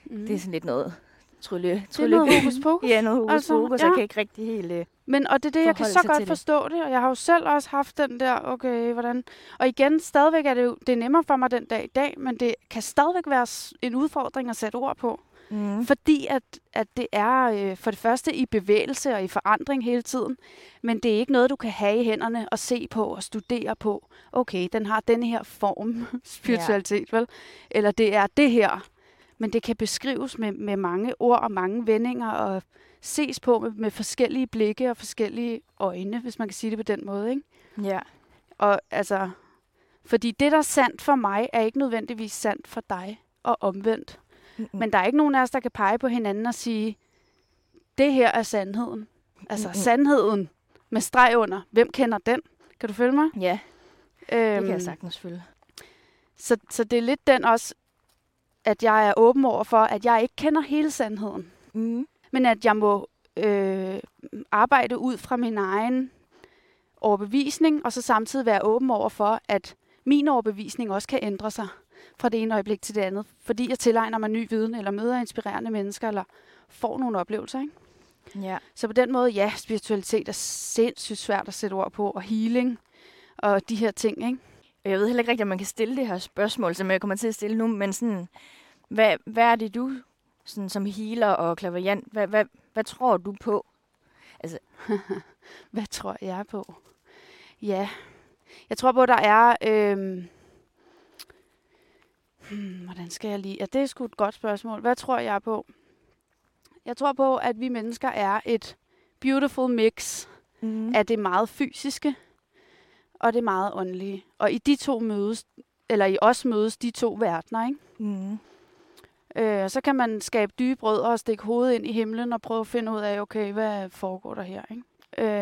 Mm. det er sådan lidt noget trylle, det er trylle noget hokus pokus. Ja, noget hokus Altså, pokus, ja. ja. jeg kan ikke rigtig helt... Øh, Men, og det er det, jeg kan så godt til det. forstå det, og jeg har jo selv også haft den der, okay, hvordan... Og igen, stadigvæk er det jo, det er nemmere for mig den dag i dag, men det kan stadigvæk være en udfordring at sætte ord på. mm. Fordi at, at det er øh, for det første i bevægelse og i forandring hele tiden, men det er ikke noget, du kan have i hænderne og se på og studere på. Okay, den har denne her form, spiritualitet, vel? Eller det er det her. Men det kan beskrives med, med mange ord og mange vendinger og ses på med, med forskellige blikke og forskellige øjne, hvis man kan sige det på den måde. Ikke? Ja. Og altså, fordi det, der er sandt for mig, er ikke nødvendigvis sandt for dig og omvendt. Mm-mm. Men der er ikke nogen af os, der kan pege på hinanden og sige, det her er sandheden. Altså Mm-mm. sandheden med streg under. Hvem kender den? Kan du følge mig? Ja, det Øhm, kan jeg sagtens følge. så, så det er lidt den også, at jeg er åben over for, at jeg ikke kender hele sandheden. Mm. Men at jeg må øh, arbejde ud fra min egen overbevisning, og så samtidig være åben over for, at min overbevisning også kan ændre sig fra det ene øjeblik til det andet. Fordi jeg tilegner mig ny viden, eller møder inspirerende mennesker, eller får nogle oplevelser. Ikke? Ja. Så på den måde, ja, spiritualitet er sindssygt svært at sætte ord på, og healing, og de her ting, ikke? jeg ved heller ikke rigtigt, om man kan stille det her spørgsmål, som jeg kommer til at stille nu, men sådan, hvad, hvad er det du sådan, som healer og klaverjant, hvad, hvad, hvad tror du på? Altså. hvad tror jeg på? Ja, jeg tror på, der er... Øh... Hmm, hvordan skal jeg lige... Ja, det er sgu et godt spørgsmål. Hvad tror jeg på? Jeg tror på, at vi mennesker er et beautiful mix mm. af det meget fysiske og det meget åndelige. Og i de to mødes, eller i os mødes de to verdener, ikke? Mm. Øh, så kan man skabe dybe brød og stikke hovedet ind i himlen og prøve at finde ud af, okay, hvad foregår der her, ikke?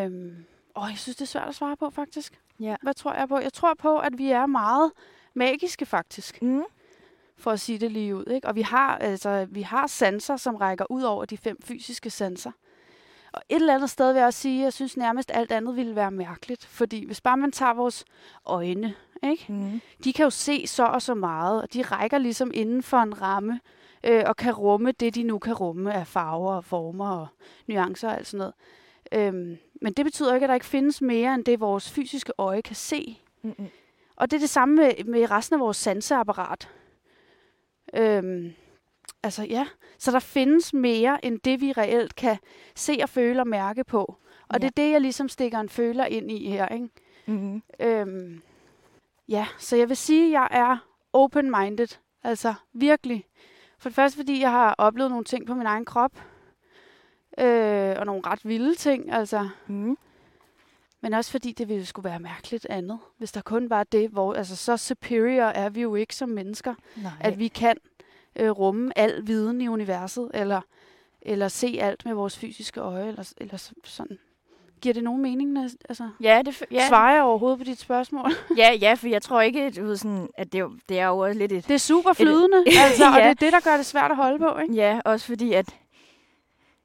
Øh, åh, jeg synes, det er svært at svare på, faktisk. Ja. Hvad tror jeg på? Jeg tror på, at vi er meget magiske, faktisk. Mm. For at sige det lige ud, ikke? Og vi har, altså, vi har sanser, som rækker ud over de fem fysiske sanser. Og et eller andet sted vil jeg også sige, at jeg synes nærmest alt andet ville være mærkeligt. Fordi hvis bare man tager vores øjne, ikke? Mm. de kan jo se så og så meget, og de rækker ligesom inden for en ramme, øh, og kan rumme det, de nu kan rumme af farver og former og nuancer og alt sådan noget. Øhm, men det betyder ikke, at der ikke findes mere end det, vores fysiske øje kan se. Mm-hmm. Og det er det samme med, med resten af vores sanseapparat. Øhm, altså ja, så der findes mere end det, vi reelt kan se og føle og mærke på. Og ja. det er det, jeg ligesom stikker en føler ind i her. Ikke? Mm-hmm. Øhm, ja, så jeg vil sige, at jeg er open-minded. Altså virkelig. For det første, fordi jeg har oplevet nogle ting på min egen krop. Øh, og nogle ret vilde ting, altså. Mm. Men også fordi det ville skulle være mærkeligt andet. Hvis der kun var det, hvor altså, så superior er vi jo ikke som mennesker. Nej. At vi kan øh, rumme al viden i universet, eller, eller se alt med vores fysiske øje, eller, eller sådan. Giver det nogen mening? Altså, ja, det, ja. Svarer jeg overhovedet på dit spørgsmål? ja, ja, for jeg tror ikke, du ved, sådan, at det, det er jo også lidt et... Det er super flydende, et, altså, ja. og det er det, der gør det svært at holde på, ikke? Ja, også fordi, at,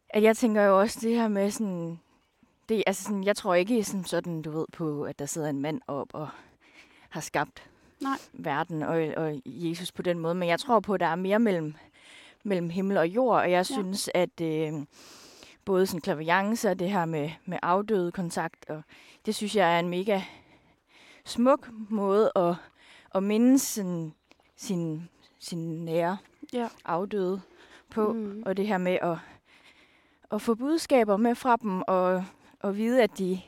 at jeg tænker jo også det her med sådan... Det, altså sådan, jeg tror ikke sådan, sådan, du ved, på, at der sidder en mand op og har skabt Nej. verden og, og Jesus på den måde, men jeg tror på, at der er mere mellem, mellem himmel og jord, og jeg ja. synes, at... Øh, både sådan klaviance og det her med, med afdøde kontakt, og det synes jeg er en mega smuk måde at, at minde sin, sin, sin nære ja. afdøde på, mm. og det her med at, at få budskaber med fra dem, og, og vide, at de,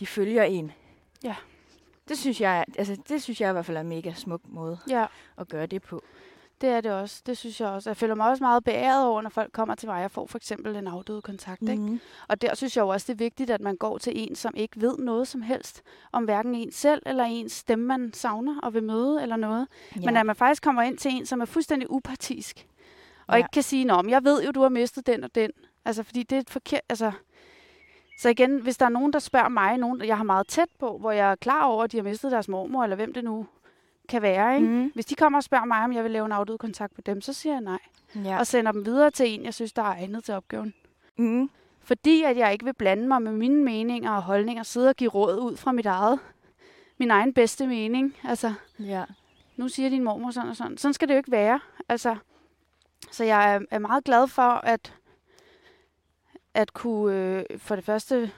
de følger en. Ja. Det synes jeg, altså det synes jeg i hvert fald er en mega smuk måde ja. at gøre det på. Det er det også. Det synes jeg også. Jeg føler mig også meget beæret over, når folk kommer til mig og får for eksempel en afdød kontakt. Mm-hmm. Ikke? Mhm. Og der synes jeg jo også, det er vigtigt, at man går til en, som ikke ved noget som helst om hverken en selv eller ens stemme, man savner og vil møde eller noget. Ja. Men at man faktisk kommer ind til en, som er fuldstændig upartisk. Og ja. ikke kan sige, at jeg ved jo, du har mistet den og den. Altså, fordi det er et forkert... Altså, så igen, hvis der er nogen, der spørger mig, nogen, jeg har meget tæt på, hvor jeg er klar over, at de har mistet deres mormor, eller hvem det nu kan være. Ikke? Mm. Hvis de kommer og spørger mig, om jeg vil lave en afdød kontakt med dem, så siger jeg nej. Ja. Og sender dem videre til en, jeg synes, der er egnet til opgaven. Mm. Fordi at jeg ikke vil blande mig med mine meninger og holdninger, sidde og give råd ud fra mit eget, min egen bedste mening. Altså, ja. nu siger din mormor sådan og sådan. Sådan skal det jo ikke være. Altså, så jeg er, er meget glad for, at, at kunne øh, for det første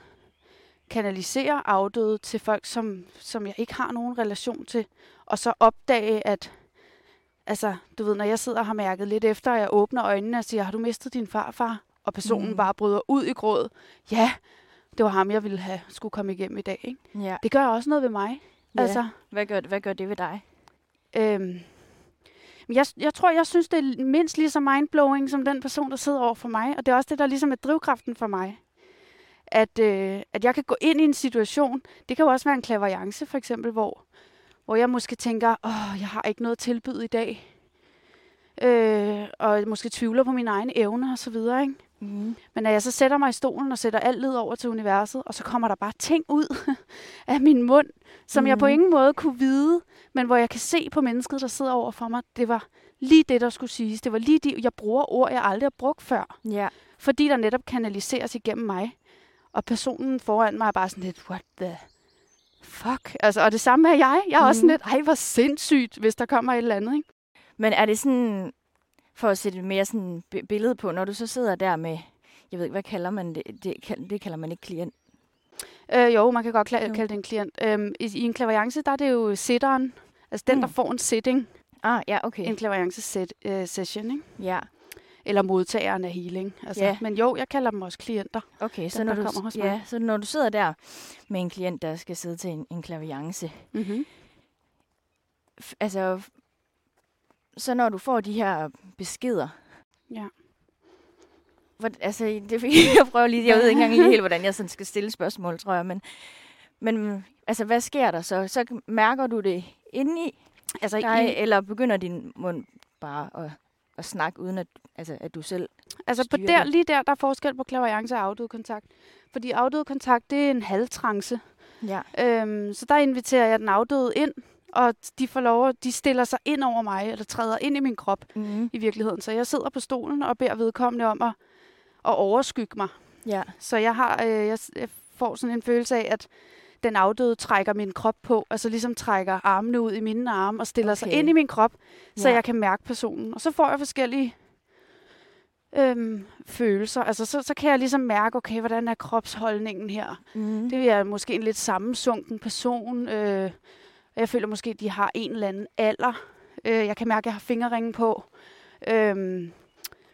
kanalisere afdøde til folk, som, som jeg ikke har nogen relation til, og så opdage, at altså, du ved, når jeg sidder og har mærket lidt efter, og jeg åbner øjnene og siger, har du mistet din farfar? Og personen mm. bare bryder ud i gråd. Ja, det var ham, jeg ville have skulle komme igennem i dag. Ikke? Ja. Det gør også noget ved mig. Ja. Altså, hvad, gør, hvad gør det ved dig? Øhm, jeg, jeg tror, jeg synes, det er mindst lige så mindblowing som den person, der sidder over for mig. Og det er også det, der ligesom er drivkraften for mig at, øh, at jeg kan gå ind i en situation. Det kan jo også være en klaverjance, for eksempel, hvor, hvor jeg måske tænker, åh, jeg har ikke noget tilbud i dag. Øh, og måske tvivler på mine egne evner og så videre, ikke? Mm. Men når jeg så sætter mig i stolen og sætter alt led over til universet, og så kommer der bare ting ud af min mund, som mm. jeg på mm. ingen måde kunne vide, men hvor jeg kan se på mennesket, der sidder over for mig, det var lige det, der skulle siges. Det var lige det, jeg bruger ord, jeg aldrig har brugt før. Ja. Fordi der netop kanaliseres igennem mig. Og personen foran mig er bare sådan lidt, what the fuck? Altså, og det samme er jeg. Jeg er mm. også sådan mhm. lidt, ej, hvor sindssygt, hvis der kommer et eller andet, ikke? Men er det sådan, for at sætte mere sådan billede på, når du så sidder der med, jeg ved ikke, hvad kalder man det? Det, det kalder man ikke klient. Øh, jo, man kan godt kalde det en klient. Øhm, i, I en klaviance, der er det jo sitteren, Altså den, Mm. der får en setting, Ah, ja, okay. en clairvoyance set, session, ikke? Ja, eller modtageren af healing. Altså, Ja. Men jo, jeg kalder dem også klienter. okay. Så Dem, når, der du, kommer hos mig. ja, så når du sidder der med en klient, der skal sidde til en, en klaviance, Mm-hmm. f- altså, så når du får de her beskeder, Ja. Hvor, altså, det, jeg prøver lige, jeg ved ikke engang lige helt, hvordan jeg sådan skal stille spørgsmål, tror jeg, men, men altså, hvad sker der så? Så mærker du det indeni Altså, dig, i, eller begynder din mund bare at, at snakke, uden at, altså, at du selv... altså på der, det? lige der, der er forskel på clairvoyance og afdød kontakt. Fordi afdød kontakt, det er en halvtrance. Ja. Øhm, så der inviterer jeg den afdøde ind, og de får lov, de stiller sig ind over mig, eller træder ind i min krop Mm-hmm. i virkeligheden. Så jeg sidder på stolen og beder vedkommende om at, at overskygge mig. Ja. Så jeg har, øh, jeg, jeg får sådan en følelse af, at den afdøde trækker min krop på, altså ligesom trækker armene ud i mine arme og stiller okay. sig ind i min krop, så Ja. jeg kan mærke personen. Og så får jeg forskellige øhm, følelser. Altså så, så kan jeg ligesom mærke, okay, hvordan er kropsholdningen her? Mm-hmm. Det er måske en lidt sammensunken person. Øh, jeg føler måske, at de har en eller anden alder. Øh, jeg kan mærke, at jeg har fingerringen på. Øhm,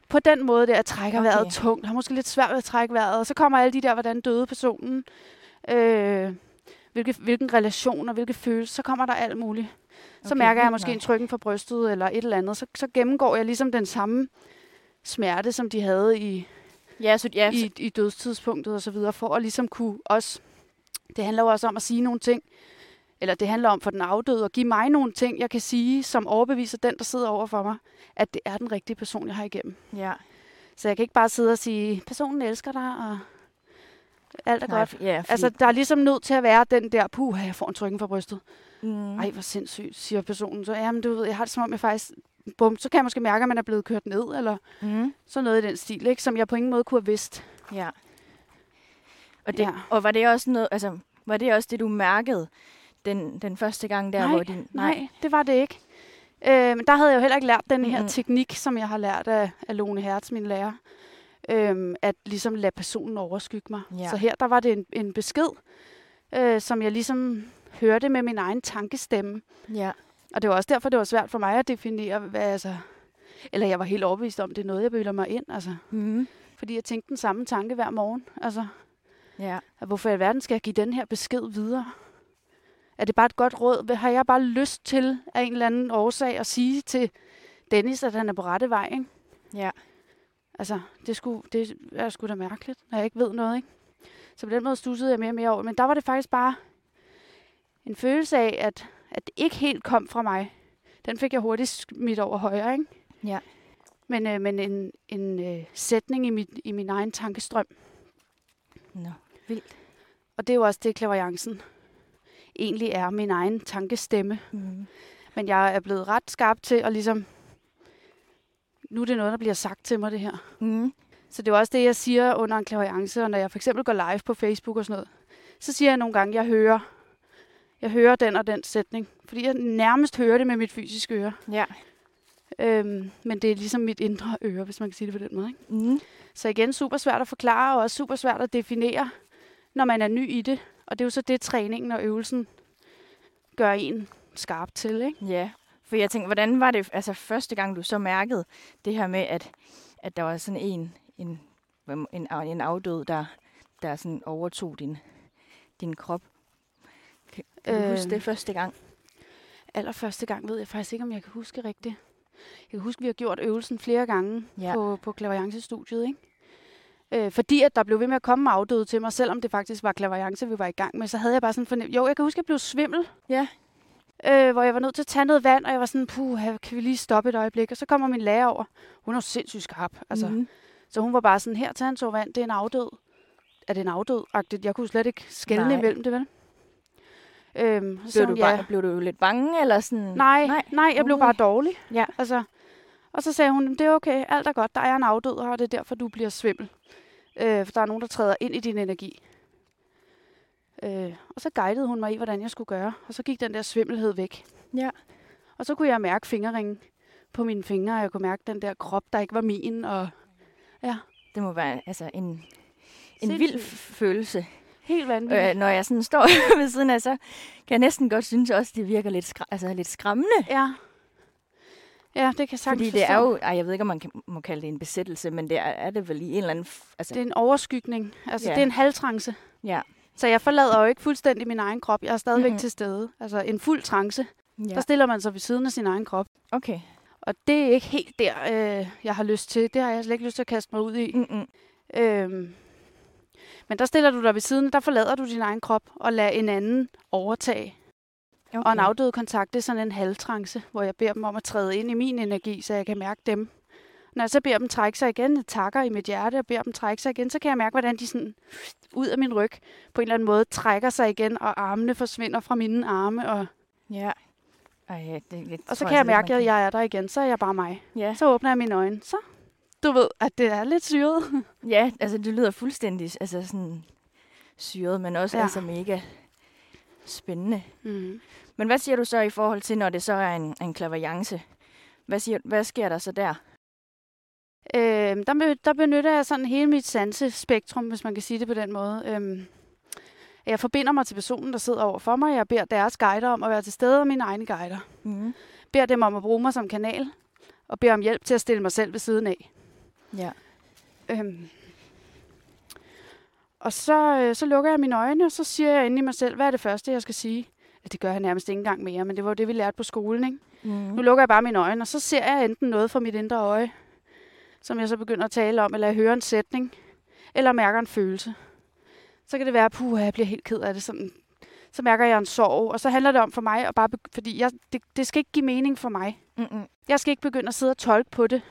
på den måde, der jeg trækker okay. Okay. vejret tungt. Jeg har måske lidt svært ved at trække vejret. Og så kommer alle de der, hvordan døde personen. Øh, hvilke, hvilken relation og hvilke følelser. Så kommer der alt muligt. Så Okay, mærker jeg måske en trykken for brystet eller et eller andet. Så, så gennemgår jeg ligesom den samme smerte, som de havde i, Ja, så, ja, i, i dødstidspunktet og så videre, for at ligesom kunne også, det handler jo også om at sige nogle ting, eller det handler om for den afdøde at give mig nogle ting, jeg kan sige, som overbeviser den, der sidder over for mig, at det er den rigtige person, jeg har igennem. ja. Så jeg kan ikke bare sidde og sige, personen elsker dig, og alt er Nej, godt. ja, fordi, Altså, der er ligesom nødt til at være den der, puh, jeg får en trykken fra brystet. mm, Ej, hvor sindssygt, siger personen. Så jamen, du ved, jeg har det som om, jeg faktisk, bum, så kan jeg måske mærke, at man er blevet kørt ned, eller mm, sådan noget i den stil, ikke? som jeg på ingen måde kunne have vidst. ja. Og, det, Ja. og var det også noget, altså, var det også det, du mærkede den, den første gang der, Nej, hvor din... Nej, det var det ikke. Øh, men der havde jeg jo heller ikke lært den her Mhm. teknik, som jeg har lært af, af Lone Hertz, min lærer. Øh, at ligesom lade personen overskygge mig. Ja. Så her, der var det en, en besked, øh, som jeg ligesom hørte med min egen tankestemme. Ja, Og det var også derfor, det var svært for mig at definere, hvad altså... Eller jeg var helt overbevist om, det er noget, jeg bilder mig ind. Altså, mm, fordi jeg tænkte den samme tanke hver morgen. Altså, ja, at hvorfor i alverden skal jeg give den her besked videre? Er det bare et godt råd? Har jeg bare lyst til af en eller anden årsag at sige til Dennis, at han er på rette vej? Ikke? ja. Altså, det, skulle, det er sgu da mærkeligt, når jeg ikke ved noget. Ikke? Så på den måde stussede jeg mere og mere over. Men der var det faktisk bare en følelse af, at, at det ikke helt kom fra mig. Den fik jeg hurtigt smidt over højre. Ikke? Ja. Men, øh, men en, en øh, sætning i, mit, i min egen tankestrøm. Nå. Og det er jo også det, klaverjancen egentlig er, min egen tankestemme. Mm. Men jeg er blevet ret skarp til at ligesom... Nu er det noget, der bliver sagt til mig, det her. Mm. Så det er også det, jeg siger under en klaverjance, og når jeg for eksempel går live på Facebook og sådan noget. Så siger jeg nogle gange, at jeg hører, jeg hører den og den sætning. Fordi jeg nærmest hører det med mit fysiske øre. Ja. Øhm, men det er ligesom mit indre øre, hvis man kan sige det på den måde. Ikke? Mm. Så igen, super svært at forklare, og også super svært at definere, når man er ny i det. Og det er jo så det, træningen og øvelsen gør en skarp til, ikke? Ja, for jeg tænkte, hvordan var det altså første gang, du så mærkede det her med, at, at der var sådan en, en, en, en afdød, der, der sådan overtog din, din krop? Kan, kan du Øh. huske det første gang? Allerførste gang ved jeg faktisk ikke, om jeg kan huske rigtigt. Jeg kan huske, at vi har gjort øvelsen flere gange Ja. på, på klaverjancestudiet, ikke? Øh, fordi at der blev ved med at komme afdøde til mig, selvom det faktisk var klaverjance, vi var i gang med, så havde jeg bare sådan fornemt, jo, jeg kan huske, at jeg blev svimmel. Ja. Øh, hvor jeg var nødt til at tage noget vand, og jeg var sådan, puh, kan vi lige stoppe et øjeblik? Og så kommer min lærer over. Hun er jo sindssygt skarp. Altså, mm. Så hun var bare sådan, her, tag en tår vand, det er en afdød. Er det en afdød? -agtigt? Jeg kunne slet ikke skelne Nej. imellem det, vel? Øhm, så Blev, hun, du bare, blev du lidt bange, eller sådan? Nej, nej, nej jeg blev Ui. bare dårlig. Ja. Altså, og så sagde hun, det er okay, alt er godt, der er en afdød her, og det er derfor, du bliver svimmel. Øh, for der er nogen, der træder ind i din energi. Øh, og så guidede hun mig i, hvordan jeg skulle gøre. Og så gik den der svimmelhed væk. Ja. Og så kunne jeg mærke fingerringen på mine fingre, og jeg kunne mærke den der krop, der ikke var min. Og Det må være altså en, en Sindssygt. vild følelse. Helt vanvittigt. Øh, når jeg sådan står ved siden af, så kan jeg næsten godt synes også, det virker lidt, skra- altså lidt skræmmende. Ja. Ja, det kan sagtens Fordi det forstå. er jo, ej, jeg ved ikke, om man kan, må kalde det en besættelse, men det er, er det vel i en eller anden... Altså, Det er en overskygning. Altså, Ja. det er en halvtrance. ja. Så jeg forlader jo ikke fuldstændig min egen krop. Jeg er stadigvæk Mhm. til stede. Altså, en fuld trance. ja. Der stiller man sig ved siden af sin egen krop. Okay. Og det er ikke helt der, øh, jeg har lyst til. Det har jeg slet ikke lyst til at kaste mig ud i. Mm-mm. Øhm, men der stiller du dig ved siden, der forlader du din egen krop og lader en anden overtage. Okay. Og en afdød kontakt, det er sådan en halvtrance, hvor jeg beder dem om at træde ind i min energi, så jeg kan mærke dem. Når jeg så beder dem trække sig igen, jeg takker i mit hjerte og beder dem trække sig igen, så kan jeg mærke, hvordan de sådan ud af min ryg på en eller anden måde trækker sig igen, og armene forsvinder fra mine arme. Og, Ja. Ej, det, det og så kan jeg ikke, mærke, at jeg er der igen. Så er jeg bare mig. Ja. Så åbner jeg mine øjne. Så du ved, at det er lidt syret. ja, altså det lyder fuldstændig altså sådan syret, men også ja. altså mega spændende. Mm. Men hvad siger du så i forhold til, når det så er en, en klaverjance? Hvad, siger, hvad sker der så der? Øh, der, der benytter jeg sådan hele mit sansespektrum, hvis man kan sige det på den måde. Øhm, jeg forbinder mig til personen, der sidder over for mig. Jeg beder deres guider om at være til stede, og mine egne guider. Mm. Beder dem om at bruge mig som kanal, og beder om hjælp til at stille mig selv ved siden af. Ja. Øhm. Og så, øh, så lukker jeg mine øjne, og så siger jeg inde i mig selv, hvad er det første, jeg skal sige? Ja, det gør jeg nærmest ikke engang mere, men det var jo det, vi lærte på skolen, ikke? Mm. Nu lukker jeg bare mine øjne, og så ser jeg enten noget fra mit indre øje, som jeg så begynder at tale om, eller jeg hører en sætning, eller mærker en følelse. Så kan det være, puh, jeg bliver helt ked af det. Sådan. Så mærker jeg en sorg, og så handler det om for mig, at bare fordi jeg, det, det skal ikke give mening for mig. Mm-mm. Jeg skal ikke begynde at sidde og tolke på det,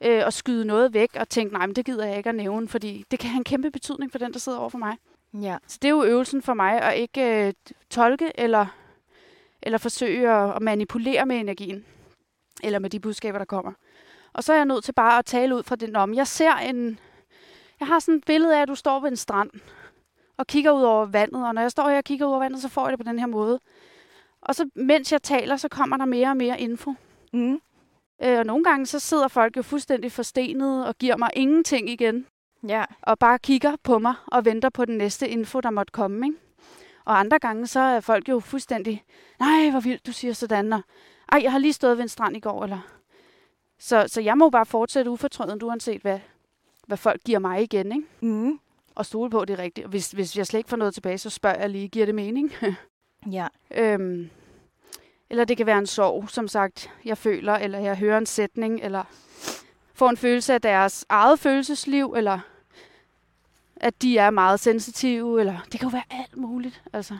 øh, og skyde noget væk, og tænke, nej, men det gider jeg ikke at nævne, fordi det kan have en kæmpe betydning for den, der sidder over for mig. Ja. Så det er jo øvelsen for mig, at ikke øh, tolke eller, eller forsøge at, at manipulere med energien, eller med de budskaber, der kommer. Og så er jeg nødt til bare at tale ud fra den om. Jeg ser en... Jeg har sådan et billede af, at du står ved en strand og kigger ud over vandet, og når jeg står her og kigger ud over vandet, så får jeg det på den her måde. Og så mens jeg taler, så kommer der mere og mere info. Mm. Øh, og nogle gange så sidder folk jo fuldstændig forstenet og giver mig ingenting igen Ja. og bare kigger på mig og venter på den næste info, der måtte komme. Ikke? Og andre gange, så er folk jo fuldstændig, nej, hvor vildt, du siger sådan, og ej, jeg har lige stået ved en strand i går, eller... Så, så jeg må jo bare fortsætte ufortrødent, uanset hvad, hvad folk giver mig igen, ikke? Mm. Og stole på, det er rigtigt. Og hvis, hvis jeg slet ikke får noget tilbage, så spørger jeg lige, giver det mening? Ja. øhm, eller det kan være en sorg, som sagt, jeg føler, eller jeg hører en sætning, eller får en følelse af deres eget følelsesliv, eller at de er meget sensitive, eller det kan jo være alt muligt. Altså.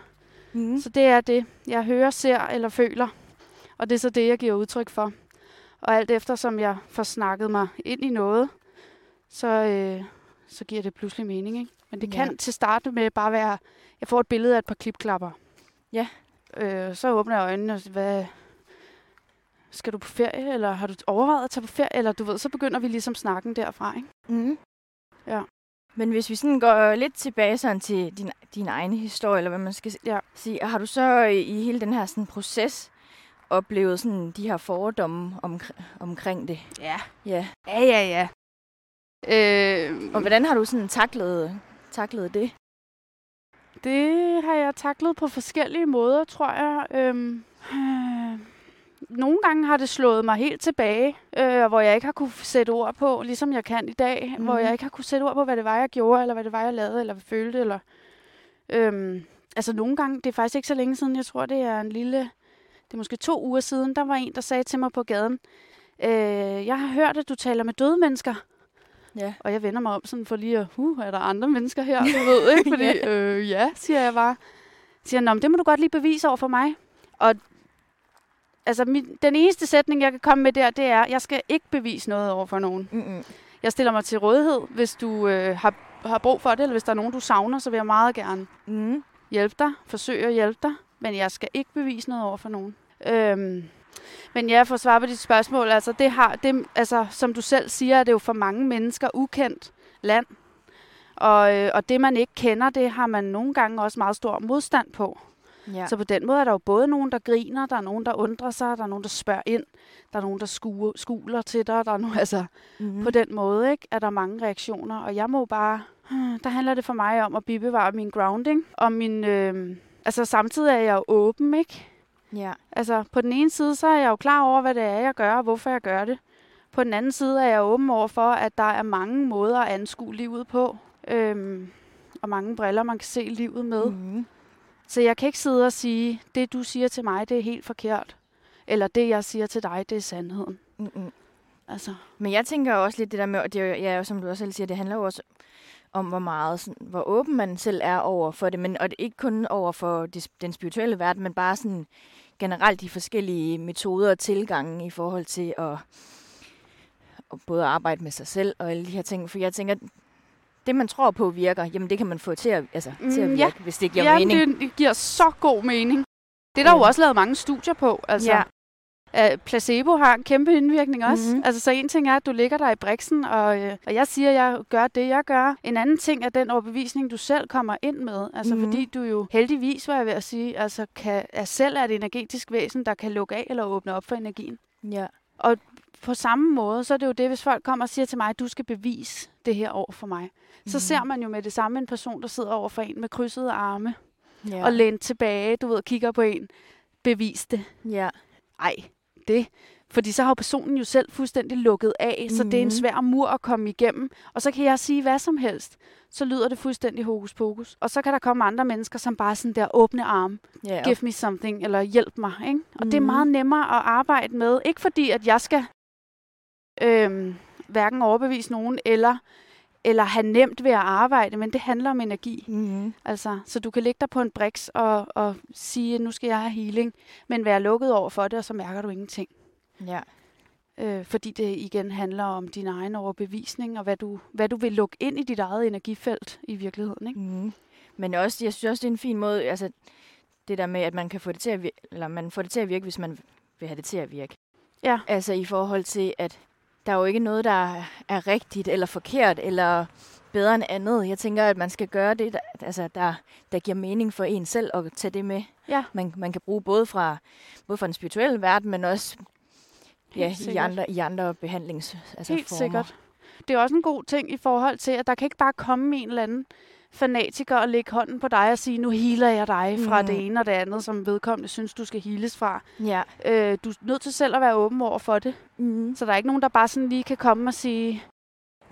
Mm. Så det er det, jeg hører, ser eller føler, og det er så det, jeg giver udtryk for. Og alt efter, som jeg får snakket mig ind i noget, så, øh, så giver det pludselig mening. Ikke? Men det kan Ja. til starte med bare være, jeg får et billede af et par klipklapper. Ja. Øh, så åbner jeg øjnene og siger, hvad, skal du på ferie, eller har du overvejet at tage på ferie? Eller du ved, så begynder vi ligesom snakken derfra. Ikke? Mm. Ja. Men hvis vi sådan går lidt tilbage sådan til din, din egen historie, eller hvad man skal Ja. sige, har du så i hele den her sådan, proces oplevet sådan, de her fordomme omkring, omkring det? Ja. Ja. Ja, ja, ja. Øh, Og hvordan har du sådan taklet, taklet det? Det har jeg taklet på forskellige måder, tror jeg. Øhm, øh, nogle gange har det slået mig helt tilbage, øh, hvor jeg ikke har kunne sætte ord på, ligesom jeg kan i dag. Mm. Mhm. Hvor jeg ikke har kunne sætte ord på, hvad det var, jeg gjorde, eller hvad det var, jeg lavede, eller hvad jeg følte. Eller, øhm, altså nogle gange, det er faktisk ikke så længe siden, jeg tror, det er en lille... Det er måske to uger siden, der var en, der sagde til mig på gaden, øh, jeg har hørt, at du taler med døde mennesker. Ja. Og jeg vender mig om sådan for lige at, uh, er der andre mennesker her, du ved, ikke? Fordi, Ja. øh, ja, siger jeg bare. Siger han, "Nå, men det må du godt lige bevise over for mig. Og altså, min, den eneste sætning, jeg kan komme med der, det er, jeg skal ikke bevise noget over for nogen. Mm-mm. Jeg stiller mig til rådighed, hvis du øh, har, har brug for det, eller hvis der er nogen, du savner, så vil jeg meget gerne Mm. hjælpe dig, forsøge at hjælpe dig, men jeg skal ikke bevise noget over for nogen. Øhm, men ja, for at svare på dit spørgsmål, altså, det har, det, altså som du selv siger, er det jo for mange mennesker ukendt land. Og, øh, og det, man ikke kender, det har man nogle gange også meget stor modstand på. Ja. Så på den måde er der jo både nogen, der griner, der er nogen, der undrer sig, der er nogen, der spørger ind, der er nogen, der skuer, skuler til dig, der er nogen, altså mm. på den måde, ikke, er der mange reaktioner. Og jeg må bare Der handler det for mig om at bibevare min grounding, og min, øh, altså samtidig er jeg jo åben, ikke? Ja. Altså på den ene side, så er jeg jo klar over, hvad det er, jeg gør, og hvorfor jeg gør det. På den anden side er jeg åben over for, at der er mange måder at anskue livet på, øhm, og mange briller, man kan se livet med. Mm. Så jeg kan ikke sidde og sige, det du siger til mig, det er helt forkert. Eller det, jeg siger til dig, det er sandheden. Mm-mm. Altså, Men jeg tænker også lidt det der med, og det er jo, ja, som du også selv siger, det handler jo også om, hvor meget, sådan, hvor åben man selv er over for det, men og det er ikke kun over for det, den spirituelle verden, men bare sådan generelt de forskellige metoder og tilgange i forhold til at, at både arbejde med sig selv og alle de her ting. For jeg tænker, det man tror på virker, jamen det kan man få til at, altså, mm, til at Mm, virke, ja. hvis det giver ja, mening. Det, det giver så god mening. Det er der Ja. jo også lavet mange studier på. Altså, Ja. Uh, placebo har en kæmpe indvirkning også. Mhm. Mm-hmm. Altså, så en ting er, at du ligger der i briksen, og, øh, og jeg siger, at jeg gør det, jeg gør. En anden ting er den overbevisning, du selv kommer ind med. Altså, Mhm. mm-hmm. fordi du jo heldigvis, var jeg ved at sige, altså, kan, er selv er et energetisk væsen, der kan lukke af eller åbne op for energien. Ja. På samme måde, så er det jo det, hvis folk kommer og siger til mig, at du skal bevise det her over for mig. Så Mhm. ser man jo med det samme en person, der sidder over for en med krydsede arme, Ja. og lænt tilbage, du ved, og kigger på en. Bevis det. ja. Ej, det. Fordi så har personen jo selv fuldstændig lukket af, mm. så det er en Mhm. svær mur at komme igennem. Og så kan jeg sige hvad som helst. Så lyder det fuldstændig hokus pokus. Og så kan der komme andre mennesker, som bare sådan der åbne arme. ja. Give me something, eller hjælp mig. Ikke? Og det er Mhm. meget nemmere at arbejde med. Ikke fordi, at jeg skal øhm, hverken overbevise nogen, eller, eller have nemt ved at arbejde, men det handler om energi. Mm-hmm. Altså, så du kan ligge der på en briks og, og sige, nu skal jeg have healing, men være lukket over for det, og så mærker du ingenting. Ja. Øh, fordi det igen handler om din egen overbevisning, og hvad du, hvad du vil lukke ind i dit eget energifelt i virkeligheden. Ikke? Mm. Men også, jeg synes også, det er en fin måde, altså det der med, at man kan få det til at virke, eller man får det til at virke, hvis man vil have det til at virke. Ja. Altså i forhold til, at der er jo ikke noget, der er rigtigt eller forkert, eller bedre end andet. Jeg tænker, at man skal gøre det, der, altså, der, der giver mening for en selv, og tage det med. Ja. Man, man kan bruge både fra, både fra den spirituelle verden, men også ja, i, andre, i andre behandlings altså Helt former. sikkert. Det er også en god ting i forhold til, at der kan ikke bare komme en eller anden fanatiker og lægge hånden på dig og sige, nu healer jeg dig fra Mhm. det ene og det andet, som vedkommende synes, du skal heales fra. Ja. Øh, du er nødt til selv at være åben over for det. Mm. Så der er ikke nogen, der bare sådan lige kan komme og sige,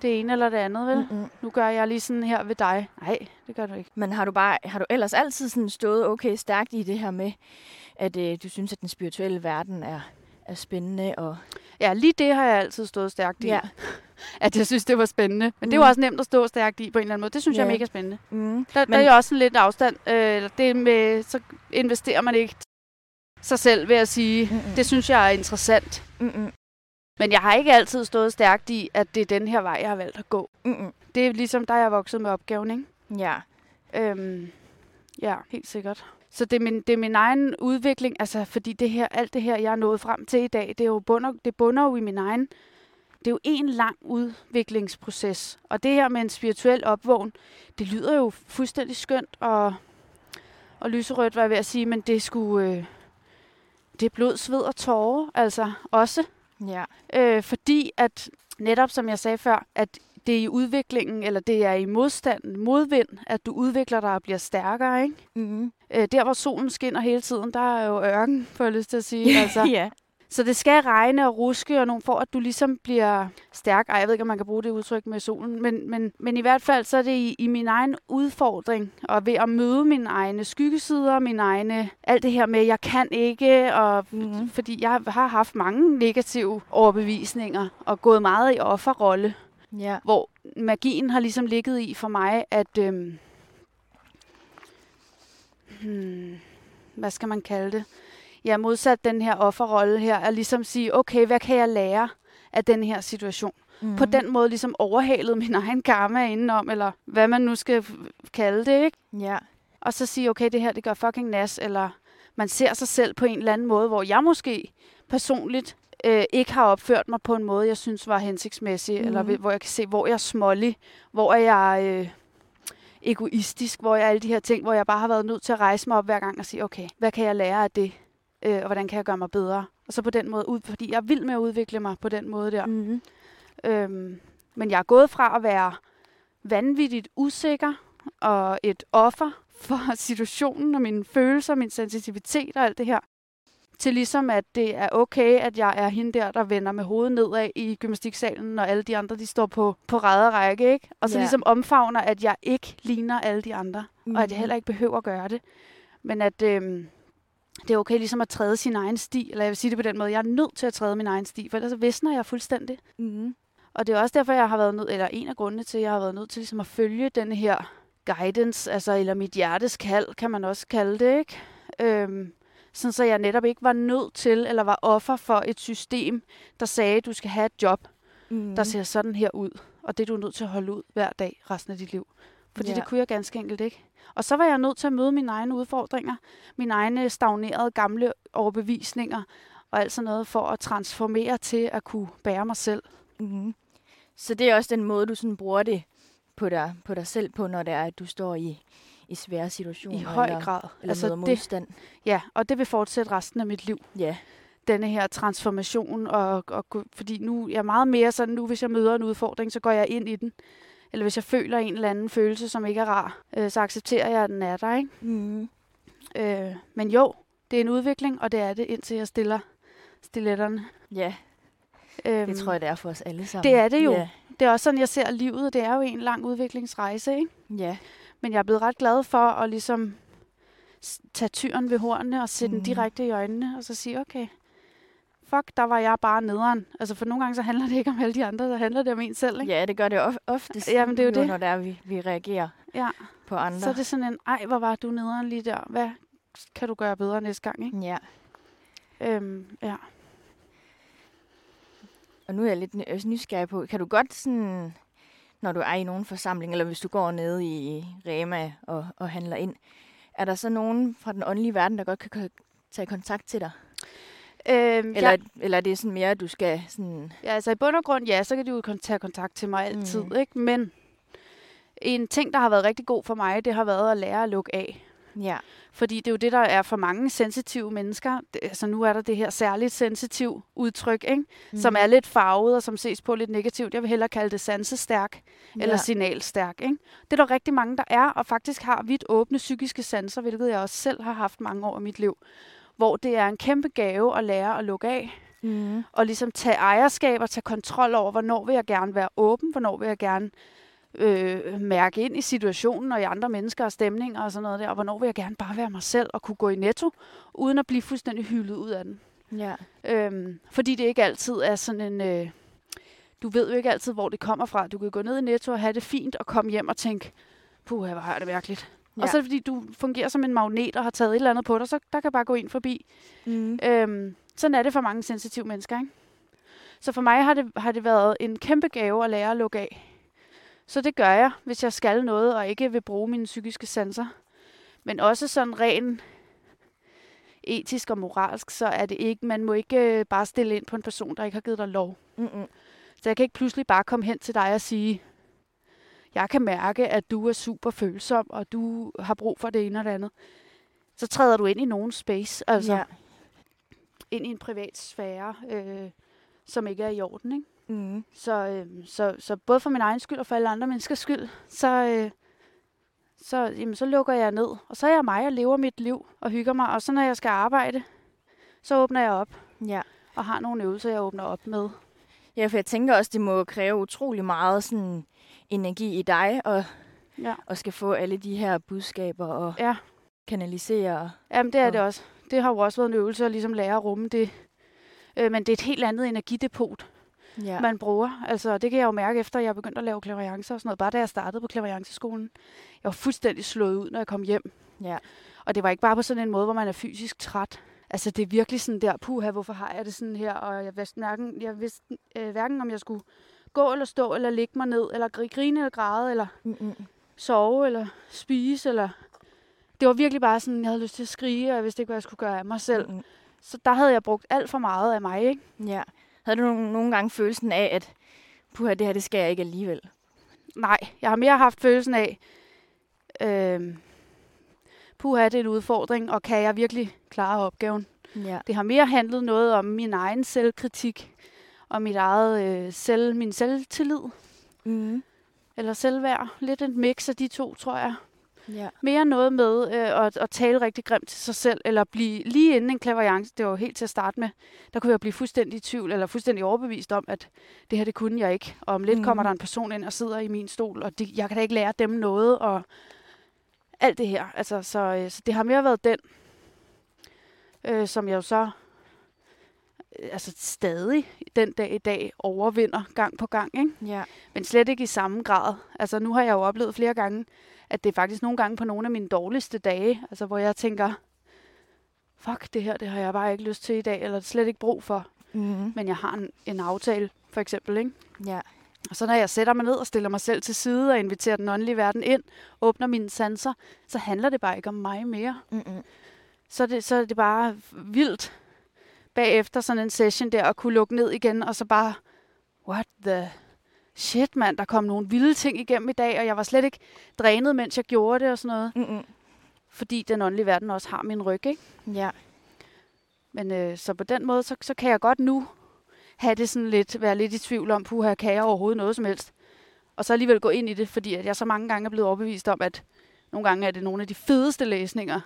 det ene eller det andet, vel? Mm-mm. Nu gør jeg lige sådan her ved dig. Nej, det gør du ikke. Men har du bare har du ellers altid sådan stået okay stærkt i det her med, at øh, du synes, at den spirituelle verden er, er spændende? Og, Ja, lige det har jeg altid stået stærkt i. ja. At jeg synes, det var spændende. Men mm. det jo også nemt at stå stærkt i på en eller anden måde. Det synes jeg Ja. er mega spændende. Mm. Der, Men- der er jo også lidt afstand. Øh, det med, så investerer man ikke sig selv ved at sige, Mm-mm. det synes jeg er interessant. Mm-mm. Men jeg har ikke altid stået stærkt i, at det er den her vej, jeg har valgt at gå. Mm-mm. Det er ligesom, da jeg er vokset med opgaven, ikke? Ja. Øhm, ja, helt sikkert. Så det er, min, det er min egen udvikling, altså fordi det her, alt det her, jeg er nået frem til i dag, det, er jo bunder, det bunder jo i min egen, det er jo en lang udviklingsproces. Og det her med en spirituel opvågn, det lyder jo fuldstændig skønt og, og lyserødt, var jeg ved at sige, men det sgu, øh, det er blod, sved og tårer, altså også. Ja. Øh, fordi at, netop som jeg sagde før, at det er i udviklingen, eller det er i modstand, modvind, at du udvikler dig og bliver stærkere, ikke? Mm-hmm. Øh, der, hvor solen skinner hele tiden, der er jo ørken, får jeg lyst til at sige. altså. ja. Så det skal regne og ruske, og nogle for, at du ligesom bliver stærk. Ej, jeg ved ikke, om man kan bruge det udtryk med solen, men, men, men i hvert fald, så er det i, i min egen udfordring, og ved at møde mine egne skyggesider, mine egne, alt det her med, jeg kan ikke, og Mhm. fordi jeg har haft mange negative overbevisninger, og gået meget i offerrolle, Ja. hvor magien har ligesom ligget i for mig, at... Øhm, hmm, hvad skal man kalde det? Ja, modsat den her offerrolle her, er ligesom sige, okay, hvad kan jeg lære af den her situation? Mm. På den måde ligesom overhalet min egen karma indenom, eller hvad man nu skal kalde det, ikke? Ja. Og så sige, okay, det her, det gør fucking nas, eller man ser sig selv på en eller anden måde, hvor jeg måske personligt øh, ikke har opført mig på en måde, jeg synes var hensigtsmæssig, mm. eller hvor jeg kan se, hvor jeg er smålig, hvor er jeg øh, egoistisk, hvor jeg er alle de her ting, hvor jeg bare har været nødt til at rejse mig op hver gang og sige, okay, hvad kan jeg lære af det, øh, og hvordan kan jeg gøre mig bedre? Og så på den måde, ud, fordi jeg er vild med at udvikle mig på den måde der. Mm-hmm. Øhm, men jeg er gået fra at være vanvittigt usikker og et offer for situationen og mine følelser, min sensitivitet og alt det her. Til ligesom, at det er okay, at jeg er hende der, der vender med hovedet nedad i gymnastiksalen, når alle de andre, de står på, på række, ikke? Og så Ja. ligesom omfavner, at jeg ikke ligner alle de andre, mm. og at jeg Mhm. heller ikke behøver at gøre det. Men at øhm, det er okay ligesom at træde sin egen sti, eller jeg vil sige det på den måde, jeg er nødt til at træde min egen sti, for ellers så visner jeg fuldstændig. Mm. Og det er også derfor, jeg har været nødt, eller en af grundene til, at jeg har været nødt til ligesom at følge denne her guidance, altså, eller mit hjertes kald, kan man også kalde det, ikke? Øhm, sådan så jeg netop ikke var nødt til, eller var offer for et system, der sagde, at du skal have et job, Mm. der ser sådan her ud. Og det er du nødt til at holde ud hver dag resten af dit liv. Fordi Ja. det kunne jeg ganske enkelt ikke. Og så var jeg nødt til at møde mine egne udfordringer, mine egne stagnerede gamle overbevisninger, og alt sådan noget for at transformere til at kunne bære mig selv. Mm. Så det er også den måde, du sådan bruger det på dig, på dig selv på, når det er, at du står i, i svære situationer. I høj eller, grad. Eller altså møder det, modstand. ja, og det vil fortsætte resten af mit liv. Ja. Denne her transformation. Og, og, fordi nu jeg er meget mere sådan, nu hvis jeg møder en udfordring, så går jeg ind i den. Eller hvis jeg føler en eller anden følelse, som ikke er rar, øh, så accepterer jeg, at den er der. Ikke? Mm. Øh, men jo, det er en udvikling, og det er det, indtil jeg stiller stiletterne. Ja, Øhm, det tror jeg, det er for os alle sammen. det er det jo. Ja. Det er også sådan, jeg ser livet, det er jo en lang udviklingsrejse. Ikke? ja. Men jeg er blevet ret glad for at ligesom tage tyren ved hornene og se mm. den direkte i øjnene, og så sige, okay, fuck, der var jeg bare nederen. Altså for nogle gange, så handler det ikke om alle de andre, så handler det om en selv. Ikke? Ja, det gør det of- oftest, Jamen, det er jo det. når det er, vi, vi reagerer Ja. på andre. Så er det sådan en, ej, hvor var du nederen lige der. Hvad kan du gøre bedre næste gang? Ikke? Ja, Øhm, ja. og nu er jeg lidt også nysgerrig på, kan du godt sådan, når du er i nogen forsamling, eller hvis du går ned i Rema og, og handler ind, er der så nogen fra den åndelige verden, der godt kan tage kontakt til dig? Øhm, Eller, ja, eller er det sådan mere, at du skal sådan... ja, altså i bund og grund, ja, så kan du jo tage kontakt til mig altid, mm. ikke? Men en ting, der har været rigtig god for mig, det har været at lære at lukke af. Ja, Fordi det er jo det, der er for mange sensitive mennesker. Det, altså nu er der det her særligt sensitiv udtryk, ikke? Mm. som er lidt farvet og som ses på lidt negativt. Jeg vil hellere kalde det sansestærk eller ja. signalstærk. Ikke? Det er der rigtig mange, der er, og faktisk har vidt åbne psykiske sanser, hvilket jeg også selv har haft mange år i mit liv. Hvor det er en kæmpe gave at lære at lukke af, Mm. og ligesom tage ejerskab og tage kontrol over, hvornår vil jeg gerne være åben, hvornår vil jeg gerne øh, mærke ind i situationen og i andre mennesker og stemninger og sådan noget der, og hvornår vil jeg gerne bare være mig selv og kunne gå i netto, uden at blive fuldstændig hyldet ud af den. Ja. Øhm, fordi det ikke altid er sådan en... Øh, du ved jo ikke altid, hvor det kommer fra. Du kan gå ned i Netto og have det fint og komme hjem og tænke, puh, hvor har det mærkeligt. Ja. Ja. Og så er det, fordi du fungerer som en magnet og har taget et eller andet på dig, så der kan bare gå ind forbi. Mm. Øhm, sådan er det for mange sensitive mennesker, ikke? Så for mig har det, har det været en kæmpe gave at lære at lukke af. Så det gør jeg, hvis jeg skal noget og ikke vil bruge mine psykiske sanser. Men også sådan ren etisk og moralsk, så er det ikke, man må ikke øh, bare stille ind på en person, der ikke har givet dig lov. Mm-mm. Så jeg kan ikke pludselig bare komme hen til dig og sige, jeg kan mærke, at du er super følsom, og du har brug for det ene og det andet. Så træder du ind i nogen space, altså Ja. ind i en privat sfære, øh, som ikke er i orden. Ikke? Mm. Så, øh, så, så både for min egen skyld og for alle andre menneskers skyld, så, øh, så, jamen, så lukker jeg ned. Og så er jeg mig og lever mit liv og hygger mig. Og så når jeg skal arbejde, så åbner jeg op Ja. og har nogle øvelser, jeg åbner op med. Ja, for jeg tænker også, det må kræve utrolig meget sådan energi i dig, og, Ja. og skal få alle de her budskaber og Ja. kanalisere. Jamen, det er Og- det også. Det har jo også været en øvelse at ligesom lære at rumme det. Øh, men det er et helt andet energidepot, Ja. man bruger. Altså, det kan jeg jo mærke efter, at jeg begyndte at lave klaviancer og sådan noget. Bare da jeg startede på klavianceskolen. Jeg var fuldstændig slået ud, når jeg kom hjem. ja. Og det var ikke bare på sådan en måde, hvor man er fysisk træt. Altså, det er virkelig sådan der, puha, hvorfor har jeg det sådan her? Og jeg vidste, hverken, jeg vidste øh, hverken, om jeg skulle gå eller stå, eller ligge mig ned, eller gri- grine eller græde, eller Mm-mm. sove, eller spise, eller... Det var virkelig bare sådan, jeg havde lyst til at skrige, og jeg vidste ikke, hvad jeg skulle gøre af mig selv. Mm-mm. Så der havde jeg brugt alt for meget af mig, ikke? Ja. Havde du nogle, gange følelsen af, at puha, det her, det skal jeg ikke alligevel? Nej, jeg har mere haft følelsen af, øh, puha, det er en udfordring, og kan jeg virkelig klare opgaven? Ja. Det har mere handlet noget om min egen selvkritik, og mit eget øh, selv, min selvtillid. Mm. eller selvværd. Lidt en mix af de to, tror jeg. Ja. Mere noget med øh, at, at tale rigtig grimt til sig selv, eller blive lige inden en klaverjance, det var jo helt til at starte med, der kunne jeg blive fuldstændig i tvivl, eller fuldstændig overbevist om, at det her, det kunne jeg ikke. Og om lidt mm. kommer der en person ind og sidder i min stol, og de, jeg kan da ikke lære dem noget, og alt det her. Altså, så, øh, så det har mere været den, øh, som jeg jo så altså stadig den dag i dag overvinder gang på gang, ikke? Ja. men slet ikke i samme grad. Altså nu har jeg jo oplevet flere gange, at det er faktisk nogle gange på nogle af mine dårligste dage, altså hvor jeg tænker, fuck det her, det har jeg bare ikke lyst til i dag, eller slet ikke brug for. Mm-hmm. Men jeg har en, en aftale, for eksempel, ikke? Ja. Og så når jeg sætter mig ned og stiller mig selv til side og inviterer den åndelige verden ind, åbner mine sanser, så handler det bare ikke om mig mere. Mm-hmm. Så er det, så er det bare vildt bagefter sådan en session der at kunne lukke ned igen, og så bare, what the shit mand, der kom nogle vilde ting igennem i dag, og jeg var slet ikke drænet, mens jeg gjorde det og sådan noget. Mm-hmm. Fordi den åndelige verden også har min ryg, ikke? Ja. Men øh, så på den måde, så, så kan jeg godt nu have det sådan lidt, være lidt i tvivl om, puha, kan jeg overhovedet noget som helst? Og så alligevel gå ind i det, fordi at jeg så mange gange er blevet overbevist om, at nogle gange er det nogle af de fedeste læsninger,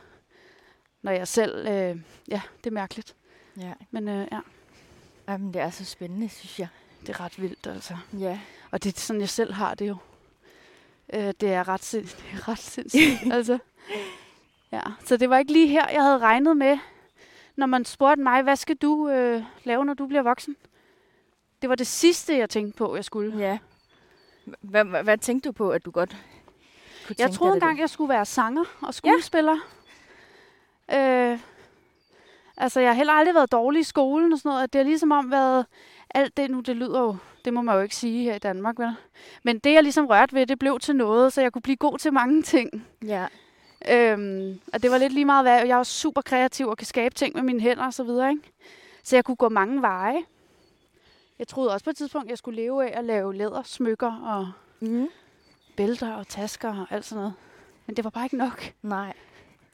når jeg selv, øh, ja, det er mærkeligt. Ja. Men øh, ja, Jamen, det er så spændende, synes jeg. det er ret vildt altså. Ja. Og det er sådan, jeg selv har det jo. Øh, det er ret, sind, det er ret sindssygt, altså. Ja, så det var ikke lige her, jeg havde regnet med, når man spurgte mig, hvad skal du øh, lave, når du bliver voksen? Det var det sidste, jeg tænkte på, jeg skulle. Ja. Hvad, hvad, hvad tænkte du på, at du godt kunne Jeg troede engang, jeg skulle være sanger og skuespiller. Ja. Øh, altså, jeg har heller aldrig været dårlig i skolen og sådan noget. Det har ligesom om været alt det nu, det lyder jo, det må man jo ikke sige her i Danmark, vel? Men det, jeg ligesom rørte ved, det blev til noget, så jeg kunne blive god til mange ting. Ja. Øhm, og det var lidt lige meget, hvad jeg var super kreativ og kan skabe ting med mine hænder og så videre, ikke? Så jeg kunne gå mange veje. Jeg troede også på et tidspunkt, jeg skulle leve af at lave lædersmykker og Mm. bælter og tasker og alt sådan noget. Men det var bare ikke nok. Nej.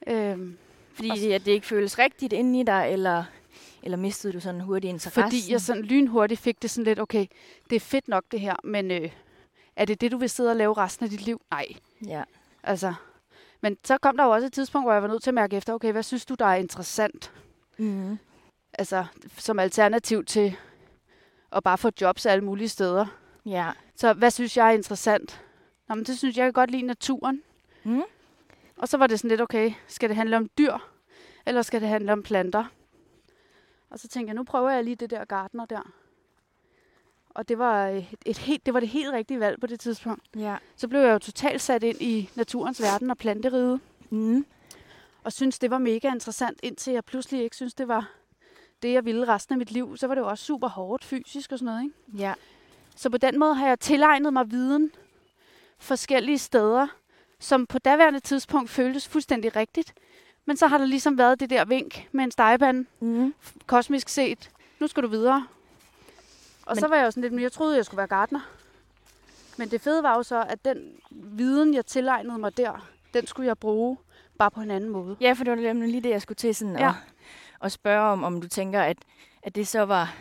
Øhm, Fordi Og det, at det ikke føles rigtigt inde i dig, eller, eller mistede du sådan hurtigt interessen? fordi jeg sådan lynhurtigt fik det sådan lidt, okay, det er fedt nok det her, men øh, er det det, du vil sidde og lave resten af dit liv? Nej. Ja. Altså, men så kom der jo også et tidspunkt, hvor jeg var nødt til at mærke efter, okay, hvad synes du, der er interessant? Mm. Altså, som alternativ til at bare få jobs alle mulige steder. Ja. Så hvad synes jeg er interessant? Nå, men det synes jeg, jeg kan godt lide naturen. Mm. Og så var det sådan lidt, okay, skal det handle om dyr, eller skal det handle om planter? Og så tænkte jeg, nu prøver jeg lige det der gartner der. Og det var, et, et helt, det var det helt rigtige valg på det tidspunkt. Ja. Så blev jeg jo totalt sat ind i naturens verden og planteriget, Mm. og synes det var mega interessant, indtil jeg pludselig ikke synes det var det, jeg ville resten af mit liv. Så var det jo også super hårdt fysisk og sådan noget, ikke? Ja. Så på den måde har jeg tilegnet mig viden forskellige steder, som på daværende tidspunkt føltes fuldstændig rigtigt. Men så har der ligesom været det der vink med en stegepande, Mm. kosmisk set. Nu skal du videre. Og Men- så var jeg jo sådan lidt, men jeg troede, jeg skulle være gartner. Men det fede var jo så, at den viden, jeg tilegnede mig der, den skulle jeg bruge bare på en anden måde. Ja, for det var nemlig lige det, jeg skulle til sådan Ja. at, at spørge om, om du tænker, at, at det så var...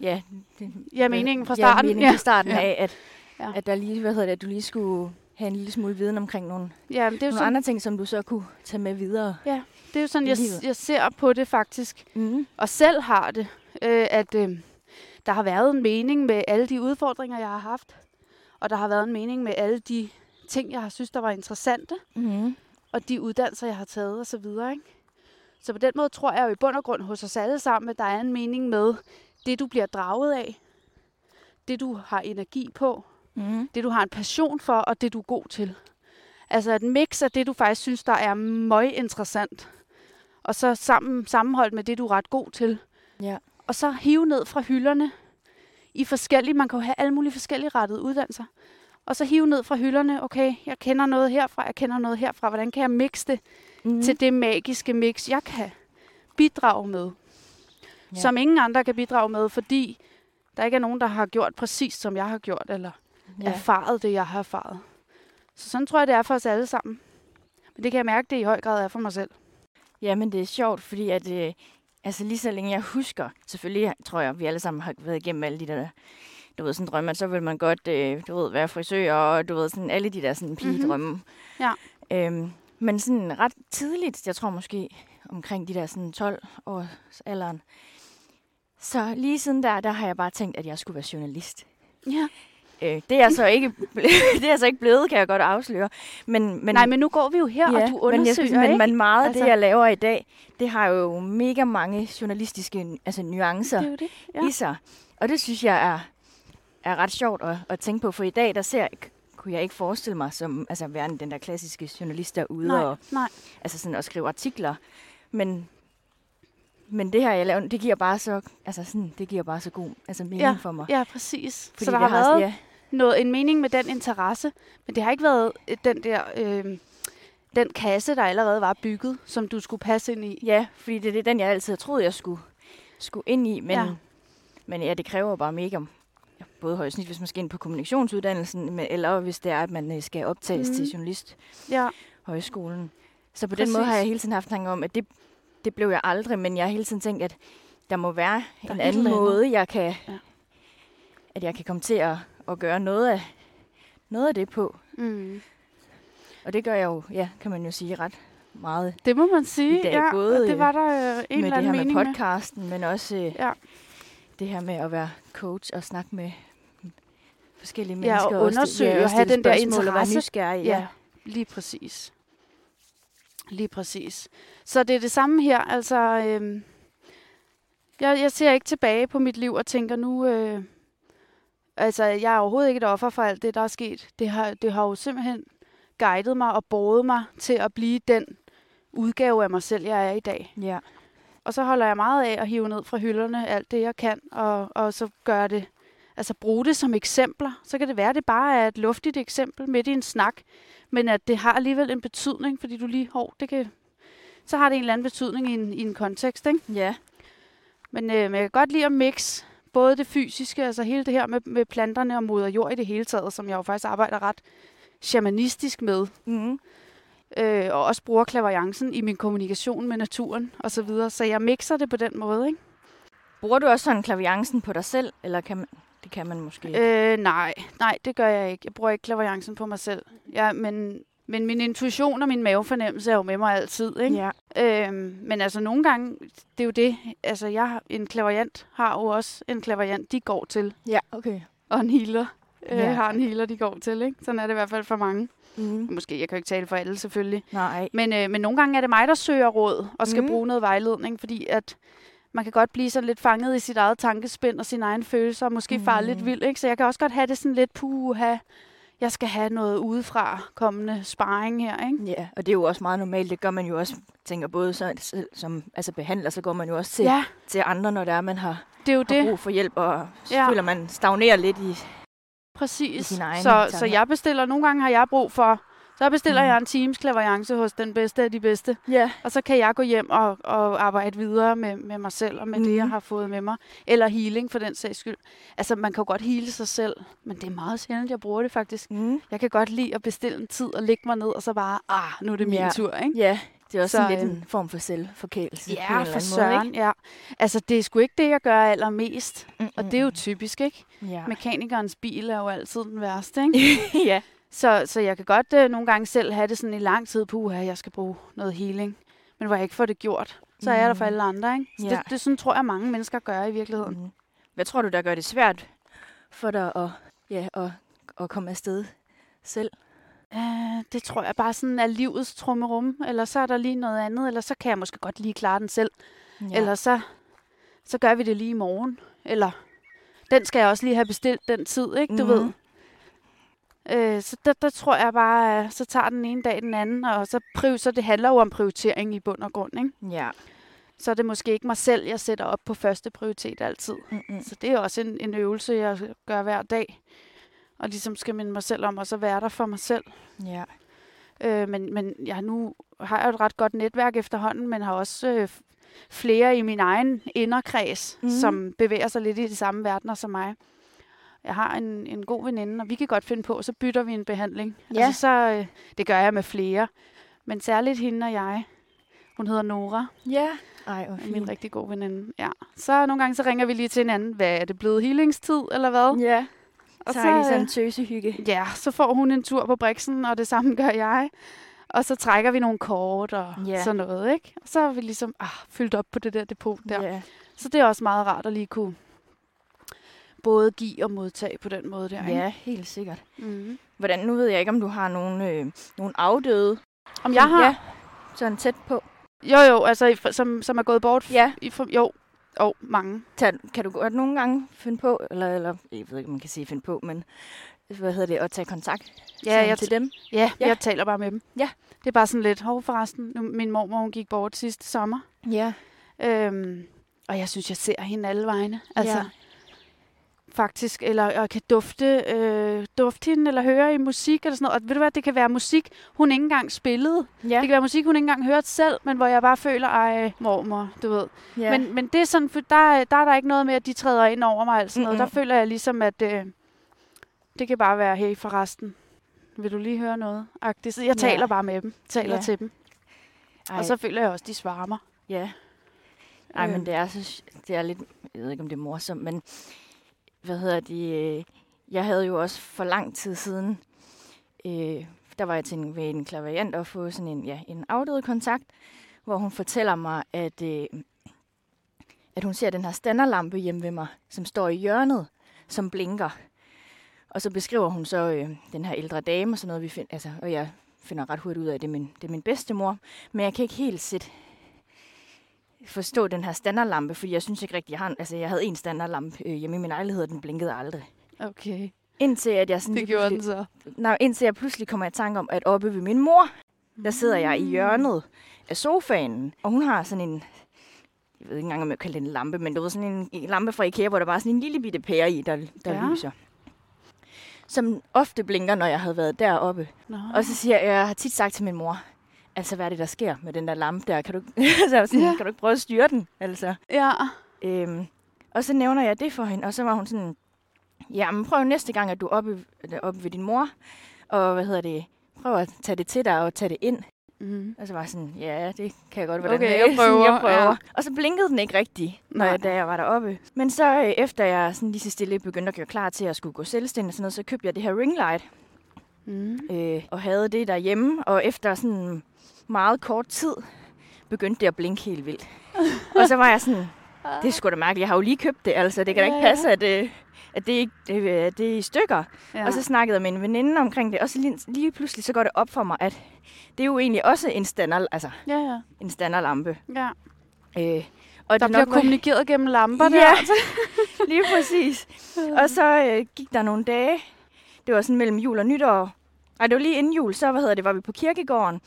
Ja, det, Ja, meningen fra Ja, starten. meningen fra starten Ja. af, at, Ja. at der lige, hvad hedder det, at du lige skulle have en lille smule viden omkring nogle, Ja, det er jo nogle sådan, andre ting, som du så kunne tage med videre. det er jo sådan jeg, jeg ser på det faktisk. Mm. og selv har det, øh, at øh, der har været en mening med alle de udfordringer, jeg har haft. Og der har været en mening med alle de ting, jeg har synes, der var interessante. Mm. Og de uddannelser, jeg har taget og så videre. Ikke? Så på den måde tror jeg jo i bund og grund hos os alle sammen, at der er en mening med det, du bliver draget af. Det, du har energi på. Mm. Det, du har en passion for, og det, du er god til. Altså et mix af det, du faktisk synes, der er møg interessant. Og så sammen, sammenholdt med det, du er ret god til. Ja. Og så hive ned fra hylderne i forskellige, man kan jo have alle mulige forskellige rettede uddannelser. Og så hive ned fra hylderne, okay, jeg kender noget herfra, jeg kender noget herfra, hvordan kan jeg mixe det Mm. til det magiske mix, jeg kan bidrage med. Ja. Som ingen andre kan bidrage med, fordi der ikke er nogen, der har gjort præcis, som jeg har gjort, eller ja. erfaret det, jeg har erfaret. Så sådan tror jeg, det er for os alle sammen. Men det kan jeg mærke, det i høj grad er for mig selv. ja, men det er sjovt, fordi at, øh, altså lige så længe jeg husker, selvfølgelig tror jeg, vi alle sammen har været igennem alle de der du ved, sådan drømme, at så vil man godt, øh, du ved, være frisør, og du ved, sådan alle de der sådan pigedrømme. Mhm. Ja. Øhm, men sådan ret tidligt, jeg tror måske omkring de der sådan 12 års alderen, så lige siden der, der har jeg bare tænkt, at jeg skulle være journalist. Ja. Øh, det er jeg så ikke, det er jeg så ikke blevet, kan jeg godt afsløre. Men, men, Nej, men nu går vi jo her, ja, og du men, jeg undersøger, men, men meget af Altså- det, jeg laver i dag, det har jo mega mange journalistiske altså, nuancer Det det. ja. I sig. Og det synes jeg er, er ret sjovt at, at tænke på, for i dag, der ser, kunne jeg ikke forestille mig som altså, værende den der klassiske journalist, der er ude Nej, og, nej. altså sådan, og skrive artikler. Men, men det her, jeg laver, det giver bare så, altså sådan, det giver bare så god altså mening Ja, for mig. Ja, præcis. Fordi så der har været ja, noget, en mening med den interesse, men det har ikke været øh, den der... Øh, den kasse, der allerede var bygget, som du skulle passe ind i. ja, fordi det er det, den, jeg altid har troet, jeg skulle, skulle ind i. Men Ja. men ja, det kræver bare mega både højt snit, hvis man skal ind på kommunikationsuddannelsen, men, eller hvis det er, at man øh, skal optages Mhm. mm. til journalist. Ja, højskolen. Så på den måde Præcis. har jeg hele tiden haft tanke om, at det, det blev jeg aldrig, men jeg har hele tiden tænkt, at der må være Der er en anden måde, jeg kan, Ja. ja. at jeg kan komme til at, at gøre noget af, noget af det på. mm. Og det gør jeg jo, ja, kan man jo sige, ret meget det må man sige. I dag, ja, både, og det var der øh, en med eller det anden her mening med med. podcasten, men også øh, Ja. det her med at være coach og snakke med forskellige Ja, og mennesker. det- undersøge ja, og have den der spørgsmål og være interesse. nysgerrig. Ja, lige præcis. Lige præcis. Så det er det samme her. Altså, øhm, jeg, jeg ser ikke tilbage på mit liv og tænker nu... Øh, altså, jeg er overhovedet ikke et offer for alt det, der er sket. Det har, det har jo simpelthen guidet mig og båret mig til at blive den udgave af mig selv, jeg er i dag. ja. Og så holder jeg meget af at hive ned fra hylderne alt det, jeg kan, og, og så gør det, altså bruge det som eksempler. Så kan det være, det bare er et luftigt eksempel midt i en snak, men at det har alligevel en betydning, fordi du lige, hov, det kan, så har det en eller anden betydning i en, i en kontekst, ikke? Ja. Men, øh, men jeg kan godt lide at mix både det fysiske, altså hele det her med, med planterne og moder jord i det hele taget, som jeg jo faktisk arbejder ret shamanistisk med, Mm-hmm. øh, og også bruger klaveriancen i min kommunikation med naturen og så videre. Så jeg mixer det på den måde, ikke? Bruger du også sådan klaviancen på dig selv, eller kan man, det kan man måske ikke? Øh, nej, nej, det gør jeg ikke. Jeg bruger ikke klaveriancen på mig selv. Ja, men, men min intuition og min mavefornemmelse er jo med mig altid, ikke? Ja. Øhm, men altså nogle gange, det er jo det. Altså jeg en klaveriant har jo også en klaveriant, de går til. Ja, okay. Og en healer øh, Ja. har en healer, de går til, ikke? Sådan er det i hvert fald for mange. Mm. Måske, jeg kan jo ikke tale for alle selvfølgelig. Nej. Men, øh, men nogle gange er det mig, der søger råd og skal mm. bruge noget vejledning, fordi at man kan godt blive sådan lidt fanget i sit eget tankespind og sine egne følelser, og måske mm. fare lidt vild, ikke? Så jeg kan også godt have det sådan lidt, puha, jeg skal have noget udefra kommende sparring her, ikke? Ja, og det er jo også meget normalt. Det gør man jo også, tænker både så, som altså behandler, så går man jo også til, Ja, til andre, når der er, man har, det er jo har det, brug for hjælp, og så Ja. føler man stagnerer lidt i... præcis. i sine egne Så, så tanker. jeg bestiller, nogle gange har jeg brug for, så bestiller Mhm. jeg en teams klaveriance hos den bedste af de bedste, Ja. og så kan jeg gå hjem og, og arbejde videre med, med mig selv og med mm. det, jeg Mhm. har fået med mig. Eller healing for den sags skyld. Altså, man kan jo godt hele sig selv, men det er meget sjældent, jeg bruger det faktisk. Mm. Jeg kan godt lide at bestille en tid og lægge mig ned, og så bare, ah, nu er det min Ja. tur, ikke? Ja, det er også Så, lidt øhm, en form for selvforkælelse. Ja, for søren, Måde, ja. Altså, det er sgu ikke det, jeg gør allermest. ikke? Og det er jo typisk, ikke? Ja. Mekanikernes bil er jo altid den værste, ikke? ja. Så, så jeg kan godt øh, nogle gange selv have det sådan i lang tid på, at jeg skal bruge noget healing. Men hvor jeg ikke får det gjort, så er jeg der for Mm. alle andre, ikke? Så Ja. det, det sådan tror jeg, mange mennesker gør i virkeligheden. Mm. Hvad tror du, der gør det svært for dig at, ja, at, at komme afsted selv? Uh, det tror jeg bare sådan er livets trummerum. Eller så er der lige noget andet, eller så kan jeg måske godt lige klare den selv. Ja. Eller så, så gør vi det lige i morgen. Eller den skal jeg også lige have bestilt den tid, ikke? Du Mhm. ved. Øh, så der, der tror jeg bare, så tager den ene dag den anden, og så, priv, så det handler jo om prioritering i bund og grund, ikke? Ja. Så er det måske ikke mig selv, jeg sætter op på første prioritet altid. Mm-mm. Så det er også en, en øvelse, jeg gør hver dag. Og ligesom skal minde mig selv om at så være der for mig selv. Ja. Øh, men men ja, nu har jeg et ret godt netværk efterhånden, men har også øh, flere i min egen inderkreds, mm. som bevæger sig lidt i de samme verdener som mig. Jeg har en, en god veninde, og vi kan godt finde på, så bytter vi en behandling. Ja. Altså, så, øh, det gør jeg med flere. Men særligt hende og jeg. Hun hedder Nora, Ja. Ej, hvor er min rigtig god veninde. Ja. Så nogle gange så ringer vi lige til hinanden. Hvad er det blevet healingstid, eller hvad? Ja. Og så er lige sådan øh, en tøsehygge. Ja, så får hun en tur på Brixen, og det samme gør jeg. Og så trækker vi nogle kort og Ja. sådan noget, ikke? Og så er vi ligesom ah, fyldt op på det der depot der. Ja. Så det er også meget rart at lige kunne både give og modtage på den måde der. ikke? ja, helt sikkert. Mm. Hvordan, nu ved jeg ikke, om du har nogle, øh, nogle afdøde. Om jeg har... Ja, sådan tæt på. Jo, jo, altså som, som er gået bort. Ja. I, for- jo, jo, mange. Tag, kan du godt nogle gange finde på, eller, eller jeg ved ikke, om man kan sige finde på, men hvad hedder det, at tage kontakt Ja, jeg, til dem? ja, Ja. ja, jeg taler bare med dem. Ja. Det er bare sådan lidt, hov forresten, nu, min mormor hun gik bort sidste sommer. Ja. Øhm, og jeg synes, jeg ser hende alle vegne. Altså, Ja. Faktisk, eller og kan dufte, øh, dufte hende, eller høre i musik, eller sådan noget. Og ved du hvad, det kan være musik, hun ikke engang spillede. Ja. Det kan være musik, hun ikke engang hørte selv, men hvor jeg bare føler, ej, mormor, du ved. ja. Men, men det er sådan, for der, er- der er der ikke noget med, at de træder ind over mig. Altså noget. Der føler jeg ligesom, at øh, det kan bare være, hey forresten, vil du lige høre noget? Agtigt. Jeg Ja. taler bare med dem, taler Ja. til dem. Ej, Og så føler jeg også, at de svarer mig. Ja. Ej, men Øhm. det er, så, det er lidt, jeg ved ikke, om det er morsomt, men hvad hedder det, øh, jeg havde jo også for lang tid siden, øh, der var jeg til en, ved en klaverjant og få sådan en, ja, en afdød kontakt, hvor hun fortæller mig, at, øh, at hun ser den her standerlampe hjemme ved mig, som står i hjørnet, som blinker. Og så beskriver hun så øh, den her ældre dame og sådan noget, vi find, altså, og jeg finder ret hurtigt ud af, at det er min, det er min bedstemor. Men jeg kan ikke helt sætte forstå den her standardlampe, fordi jeg synes ikke rigtig, jeg har en, altså jeg havde en standardlampe øh, hjemme i min lejlighed, og den blinkede aldrig. Okay. Indtil at jeg sådan Det gjorde den så. Nej, indtil jeg pludselig kommer i tanke om, at oppe ved min mor, der sidder jeg i hjørnet af sofaen, og hun har sådan en, jeg ved ikke engang, om jeg kalder det en lampe, men du ved sådan en, lampe fra Ikea, hvor der bare er sådan en lille bitte pære i, der, der Ja. lyser. Som ofte blinker, når jeg havde været deroppe. Nå. Og så siger jeg, jeg har tit sagt til min mor, altså hvad er det, der sker med den der lampe der? Kan du, så jeg sådan, Ja. kan du ikke prøve at styre den? Altså. Ja. Øhm, og så nævner jeg det for hende, og så var hun sådan, ja, men prøv næste gang, at du er oppe, oppe ved din mor, og hvad hedder det, prøv at tage det til dig og tage det ind. Mm. Og så var jeg sådan, ja, det kan jeg godt, hvordan Okay, jeg Sådan, prøver, jeg prøver. ja. Og så blinkede den ikke rigtigt, når jeg, da jeg var deroppe. Men så øh, efter jeg sådan lige så stille begyndte at gøre klar til at skulle gå selvstændig, og sådan noget, så købte jeg det her ringlight, Mm. øh, og havde det derhjemme. Og efter sådan meget kort tid, begyndte det at blinke helt vildt. og så var jeg sådan, det er sgu da mærkeligt, jeg har jo lige købt det, altså det kan da ikke passe, at, øh, at det, ikke, det, øh, det er i stykker. Ja. Og så snakkede jeg med en veninde omkring det, og så lige, lige pludselig så går det op for mig, at det er jo egentlig også en standard, altså ja, ja. en standardlampe. ja. Øh, og Der det bliver nok kommunikeret gennem lamper Ja, der. lige præcis. Og så øh, gik der nogle dage, det var sådan mellem jul og nytår. Ej, det var lige inden jul, så hvad hedder det, var vi på kirkegården,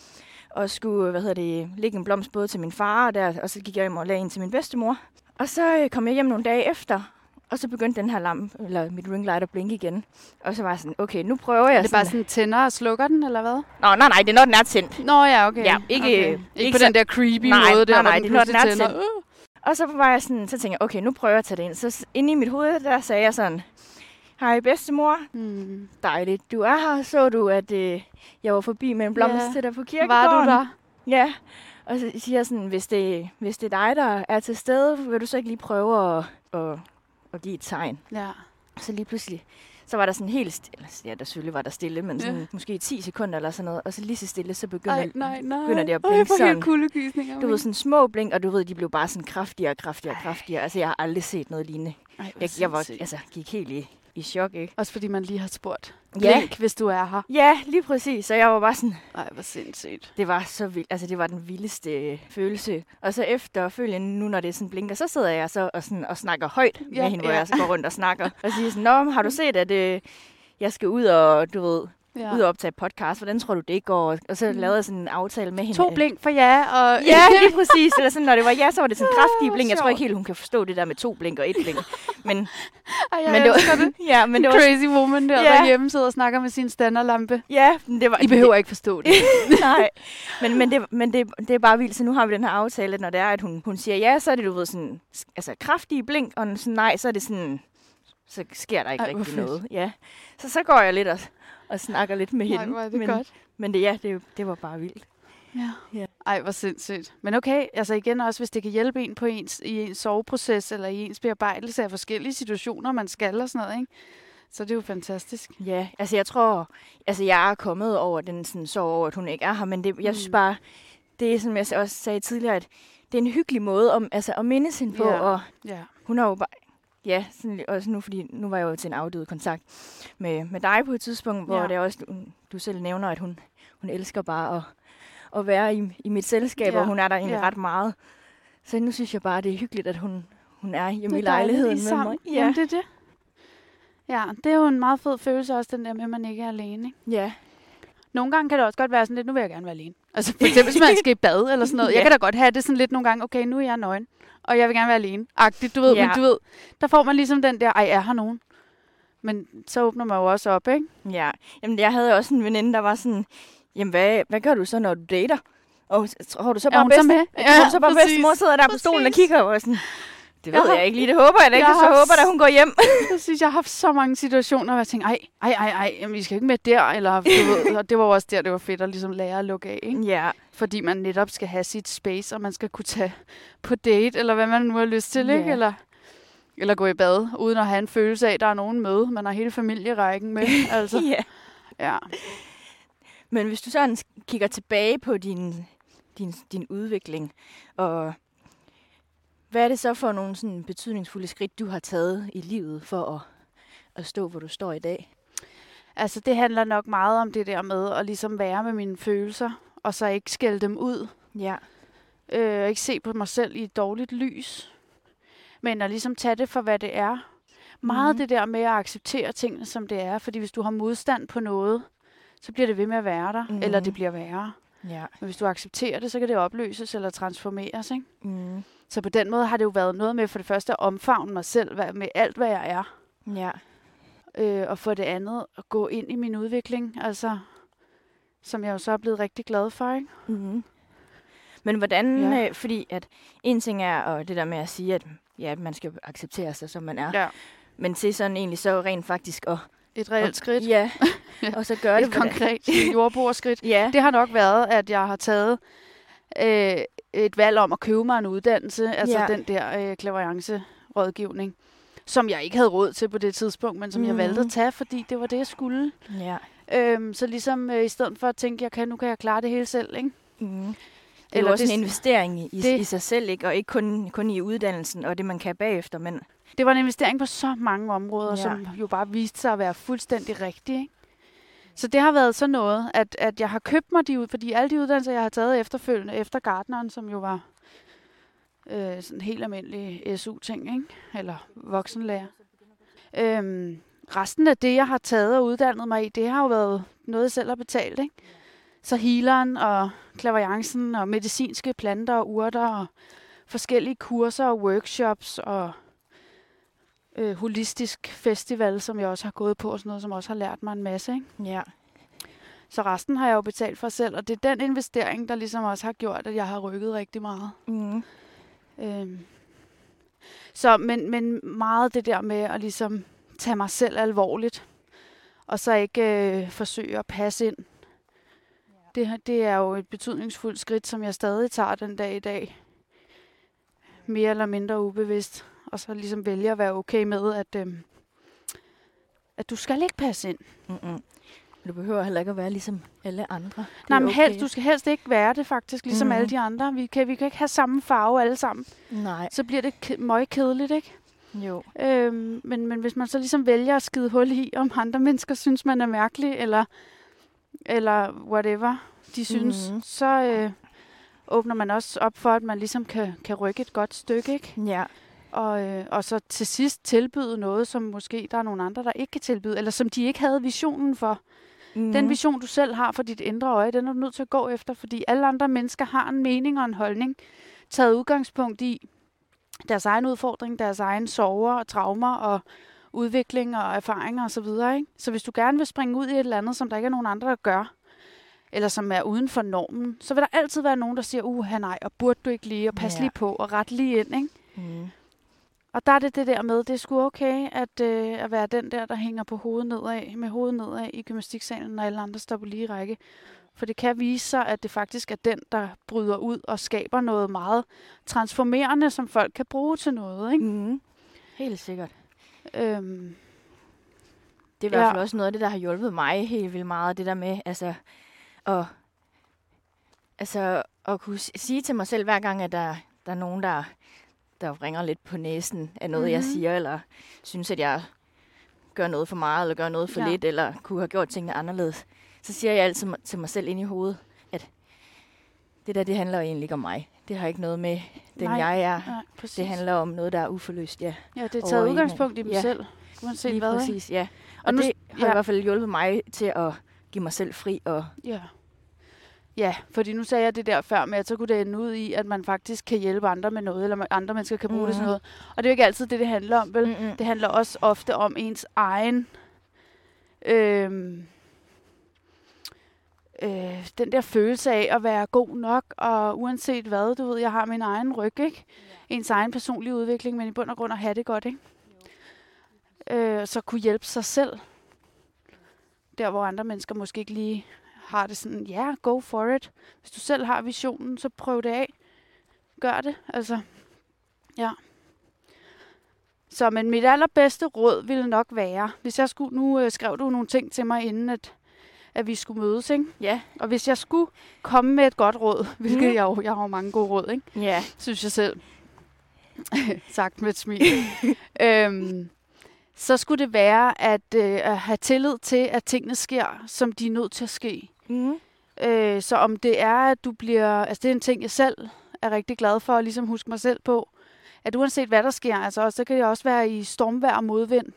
og skulle, hvad hedder det, lægge en blomst både til min far, og, der, og så gik jeg hjem og lagde en til min bedstemor. Og så øh, kom jeg hjem nogle dage efter, og så begyndte den her lampe, eller mit ringlight at blinke igen. Og så var jeg sådan, okay, nu prøver jeg Er det bare sådan tænder og slukker den, eller hvad? Nå, nej, nej, det er når den er tændt. Nå ja, okay. Ja, ikke- okay. ikke ikke på så- den der creepy Nej, måde der, nej, nej, den det er, når den er tændt. Og så var jeg sådan, så tænkte jeg, okay, nu prøver jeg at tage det ind. Så inde i mit hoved, der sagde jeg sådan, hej bedstemor. Hmm. dejligt, du er her. Så du, at øh, jeg var forbi med en blomst til dig på kirkegården? Var du der? Ja. Og så siger jeg sådan, hvis det, hvis det er dig, der er til stede, vil du så ikke lige prøve at, at, at give et tegn? Ja. Så lige pludselig, så var der sådan helt stille. Ja, der selvfølgelig var der stille, men sådan, Ja. måske 10 sekunder eller sådan noget. Og så lige så stille, så begynder, Ej, nej, nej. begynder det at Ej, blinke får sådan. kuldegysninger. du ved, sådan små blink, og du ved, de blev bare sådan kraftigere og kraftigere og kraftigere. Altså, jeg har aldrig set noget lignende. Ej, Jeg, jeg var, altså, gik helt i, i chok, ikke? Også fordi man lige har spurgt. Ja. Blink, hvis du er her. Ja, lige præcis. Så jeg var bare sådan, Ej, hvor sindssygt. det var så vildt. Altså, det var den vildeste følelse. Og så efterfølgende, nu når det sådan blinker, så sidder jeg så og, sådan, og snakker højt Ja, med hende, hvor ja. jeg så går rundt og snakker. Og siger sådan, Nå, har du set, at øh, jeg skal ud og, du ved, Ja. ud og optage podcast. Hvordan tror du, det går? Og så Mm. lavede jeg sådan en aftale med hende. To blink for ja, og... Ja, lige præcis. Eller sådan, når det var ja, så var det sådan kraftige blink. Jeg tror ikke helt, hun kan forstå det der med to blink og et blink. Men, Ej, jeg men det var, det. ja, men det var, Crazy woman der, Ja. der hjemme sidder og snakker med sin standardlampe. ja, men det var, I behøver ikke forstå det. Nej, men, men, det, men det, det er bare vildt. Så nu har vi den her aftale, at når det er, at hun, hun siger ja, så er det, du ved, sådan, altså kraftige blink, og sådan nej, så er det sådan, så sker der ikke Ej, rigtig fedt. noget. Ja. Så så går jeg lidt og, og snakker lidt med hende. Nej, hvor er det men, godt. men det, ja, det, det var bare vildt. Ja. Ja. Ej, hvor sindssygt. Men okay, altså igen også, hvis det kan hjælpe en på ens, i ens soveproces, eller i ens bearbejdelse af forskellige situationer, man skal og sådan noget, ikke? Så det er jo fantastisk. Ja, altså jeg tror, altså jeg er kommet over den sådan sorg over, at hun ikke er her, men det, jeg synes Mm. bare, det er, som jeg også sagde tidligere, at det er en hyggelig måde om, altså, at mindes hende på, Ja. og Ja. hun har jo bare, ja, sådan, også nu, fordi nu var jeg jo til en afdød kontakt med, med dig på et tidspunkt, hvor Ja. det også, du, du selv nævner, at hun, hun elsker bare at, at være i, i mit selskab, Ja. og hun er der egentlig Ja. ret meget. Så nu synes jeg bare, det er hyggeligt, at hun, hun er hjemme i lejligheden med sammen. mig. Jamen, det er det. Ja, det er jo en meget fed følelse også, den der med, at man ikke er alene. Ikke? ja. Nogle gange kan det også godt være sådan lidt, nu vil jeg gerne være alene. Altså for eksempel, hvis man skal i bad eller sådan noget. Jeg Ja. kan da godt have det sådan lidt nogle gange, okay, nu er jeg nøgen, og jeg vil gerne være alene. Agtigt, du ved, Ja. men du ved, der får man ligesom den der, ej, er her nogen? Men så åbner man jo også op, ikke? Ja, jamen jeg havde også en veninde, der var sådan, jamen hvad, hvad gør du så, når du dater? Og tror du så bare hun så bedste, med? tror du så bare præcis. bedstemor sidder der på stolen og Præcis. kigger og sådan, det ved Jeg har- jeg ikke lige, det håber jeg da ikke, Jeg så håber da, hun går hjem. Jeg synes, jeg har haft så mange situationer, hvor jeg tænker, ej, ej, ej, ej, jamen, vi skal ikke med der, eller du ved, og det var også der, det var fedt at ligesom lære at lukke af, ikke? Ja, Fordi man netop skal have sit space, og man skal kunne tage på date, eller hvad man nu har lyst til, ikke? Ja. Eller, eller gå i bad, uden at have en følelse af, at der er nogen med. Man har hele familierækken med, altså. ja. Ja. Men hvis du sådan kigger tilbage på din, din, din udvikling, og hvad er det så for nogle sådan betydningsfulde skridt, du har taget i livet for at, at stå, hvor du står i dag? Altså, det handler nok meget om det der med at ligesom være med mine følelser, og så ikke skælde dem ud. Ja. Øh, ikke se på mig selv i et dårligt lys. Men at ligesom tage det for, hvad det er. Meget Mhm. det der med at acceptere tingene, som det er. Fordi hvis du har modstand på noget, så bliver det ved med at være der. Mm. Eller Mhm. det bliver værre. Ja. Men hvis du accepterer det, så kan det opløses eller transformeres. Ikke? Mm. Så på den måde har det jo været noget med for det første at omfavne mig selv hvad- med alt, hvad jeg er. Ja. Øh, og for det andet at gå ind i min udvikling. Altså, som jeg jo så er blevet rigtig glad for. Ikke? Mm-hmm. Men hvordan, Ja. øh, fordi at en ting er og det der med at sige, at ja, man skal acceptere sig, som man er. Ja. Men til sådan egentlig så rent faktisk at... Et reelt at, skridt. Ja, og så gøre det Et konkret jordbordskridt. Ja, Det har nok været, at jeg har taget øh, et valg om at købe mig en uddannelse, altså Ja. den der øh, klaverance-rådgivning, som jeg ikke havde råd til på det tidspunkt, men som mm. jeg valgte at Mhm. tage, fordi det var det, jeg skulle. ja. Øhm, så ligesom øh, i stedet for at tænke, jeg kan, nu kan jeg klare det hele selv, ikke? Mm. Det er Eller også det- en investering i, det- i sig selv, ikke? og ikke kun, kun i uddannelsen og det, man kan bagefter. Men Det var en investering på så mange områder, Ja. som jo bare viste sig at være fuldstændig rigtige. Ikke? Så det har været sådan noget, at, at jeg har købt mig de ud, fordi alle de uddannelser, jeg har taget efterfølgende, efter Gardneren, som jo var øh, sådan helt almindelig SU-ting, ikke? eller voksenlærer. Øhm, resten af det, jeg har taget og uddannet mig i, det har jo været noget, jeg selv har betalt. Ikke? Så healeren og klaverjancen og medicinske planter og urter og forskellige kurser og workshops og øh, holistisk festival, som jeg også har gået på, og sådan noget, som også har lært mig en masse. Ikke? ja, Så resten har jeg jo betalt for selv, og det er den investering, der ligesom også har gjort, at jeg har rykket rigtig meget. mm. Øhm. Så, men, men meget det der med at ligesom tage mig selv alvorligt, og så ikke øh, forsøge at passe ind. Det, det er jo et betydningsfuldt skridt, som jeg stadig tager den dag i dag. Mere eller mindre ubevidst. Og så ligesom vælge at være okay med, at, øhm, at du skal ikke passe ind. Mm-mm. Du behøver heller ikke at være ligesom alle andre. Det Nej, men okay. helst, du skal helst ikke være det faktisk, ligesom Mhm. alle de andre. Vi kan, vi kan ikke have samme farve alle sammen. Nej, Så bliver det ke- møgkedeligt, ikke? jo. Øhm, men, men hvis man så ligesom vælger at skide hul i, om andre mennesker synes, man er mærkelig, eller, eller whatever de synes, mm-hmm. så øh, åbner man også op for, at man ligesom kan, kan rykke et godt stykke, ikke? Ja, Og, øh, og så til sidst tilbyde noget, som måske der er nogle andre, der ikke kan tilbyde, eller som de ikke havde visionen for. mm. Den vision, du selv har for dit indre øje, den er du nødt til at gå efter, fordi alle andre mennesker har en mening og en holdning, taget udgangspunkt i deres egen udfordring, deres egen sorger og traumer og udvikling og erfaringer osv. Så, ikke? så hvis du gerne vil springe ud i et eller andet, som der ikke er nogen andre, der gør, eller som er uden for normen, så vil der altid være nogen, der siger, uh, nej, og burde du ikke lige, og pas ja. lige på, og ret lige ind. Ikke? Mm. Og der er det det der med, det er sgu okay at, øh, at være den der, der hænger på hovedet nedad, med hovedet nedad i gymnastiksalen, når alle andre står på lige række. For det kan vise sig, at det faktisk er den, der bryder ud og skaber noget meget transformerende, som folk kan bruge til noget. Ikke? Mm. Helt sikkert. Øhm, Det er i hvert Ja. fald også noget af det, der har hjulpet mig helt vildt meget. Det der med altså, at, altså, at kunne sige til mig selv, hver gang, at der, der er nogen, der, der ringer lidt på næsen af noget, mm-hmm. jeg Mhm. siger, eller synes, at jeg gør noget for meget, eller gør noget for Ja. lidt, eller kunne have gjort tingene anderledes. Så siger jeg altid til mig selv ind i hovedet, at det der, det handler egentlig ikke om mig. Det har ikke noget med den, Nej. jeg er. nej, præcis. Det handler om noget, der er uforløst, ja. ja, det er taget udgangspunkt i hinanden. Ja. selv, uanset Lige hvad. Præcis, ja. Og, Og nu- det har ja. i hvert fald hjulpet mig til at give mig selv fri og Ja. Ja, fordi nu sagde jeg det der før med, at så kunne det ende ud i, at man faktisk kan hjælpe andre med noget, eller andre mennesker kan bruge mm. det til Mhm. noget. Og det er jo ikke altid det, det handler om, vel? Mm-mm. Det handler også ofte om ens egen... Øhm, øh, den der følelse af at være god nok, og uanset hvad, du ved, jeg har min egen ryg, ikke? Ens egen personlige udvikling, men i bund og grund at have det godt, ikke? Øh, så kunne hjælpe sig selv. Der, hvor andre mennesker måske ikke lige har det sådan, ja, yeah, go for it. Hvis du selv har visionen, så prøv det af. Gør det, altså. Ja. Så, men mit allerbedste råd ville nok være, hvis jeg skulle, nu øh, skrev du nogle ting til mig, inden at, at vi skulle mødes, ikke? Ja, Og hvis jeg skulle komme med et godt råd, hvilket mm. jeg jo, jeg har jo mange gode råd, ikke? ja, Synes jeg selv. Sagt med et smil. øhm, så skulle det være at, øh, at have tillid til, at tingene sker, som de er nødt til at ske. Mm. Øh, så om det er, at du bliver... Altså, det er en ting, jeg selv er rigtig glad for at ligesom huske mig selv på. At uanset hvad der sker, altså også, så kan det også være i stormvejr og modvind.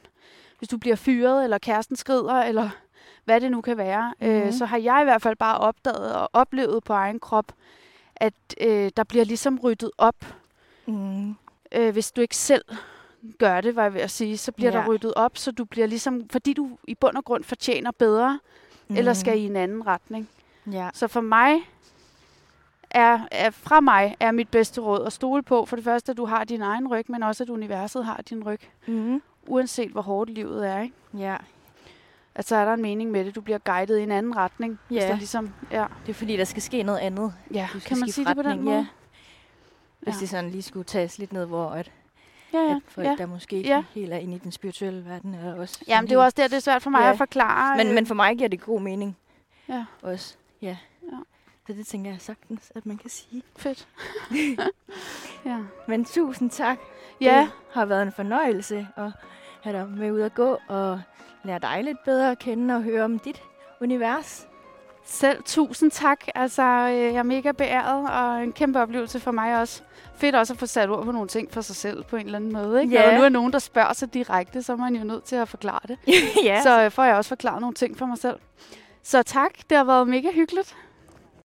Hvis du bliver fyret, eller kæresten skrider, eller hvad det nu kan være, mm-hmm. øh, Mhm. så har jeg i hvert fald bare opdaget og oplevet på egen krop, at øh, der bliver ligesom ryddet op. Mm. Øh, hvis du ikke selv gør det, var jeg ved at sige, så bliver. Ja. der ryddet op, så du bliver ligesom... Fordi du i bund og grund fortjener bedre, mm. eller skal i en anden retning. Ja, Så for mig er, er, fra mig er mit bedste råd at stole på, for det første, at du har din egen ryg, men også, at universet har din ryg. mm. Uanset hvor hårdt livet er, ikke? ja. At så er der en mening med det. Du bliver guidet i en anden retning. Hvis Ja. der ligesom, ja, Det er fordi, der skal ske noget andet. ja. Kan man sige det på den retning, måde? Ja. Hvis Ja. det sådan lige skulle tages lidt ned, hvor at, Ja, ja. at folk, ja. der måske ikke Ja. helt er inde i den spirituelle verden, er også Jamen, det er jo også der, det er svært for mig Ja. at forklare. Men, øh, men for mig giver det god mening Ja. også. Ja. Ja. Så det tænker jeg sagtens, at man kan sige. Fedt. ja. Men tusind tak. Ja, Det har været en fornøjelse at have dig med ud at gå og lære dig lidt bedre at kende og høre om dit univers. Selv tusind tak. Altså, øh, jeg er mega beæret, og en kæmpe oplevelse for mig også. Fedt også at få sat ord på nogle ting for sig selv på en eller anden måde. Ikke? Når Ja. der nu er nogen, der spørger sig direkte, så er man jo nødt til at forklare det. ja. Så øh, får jeg også forklaret nogle ting for mig selv. Så tak, det har været mega hyggeligt.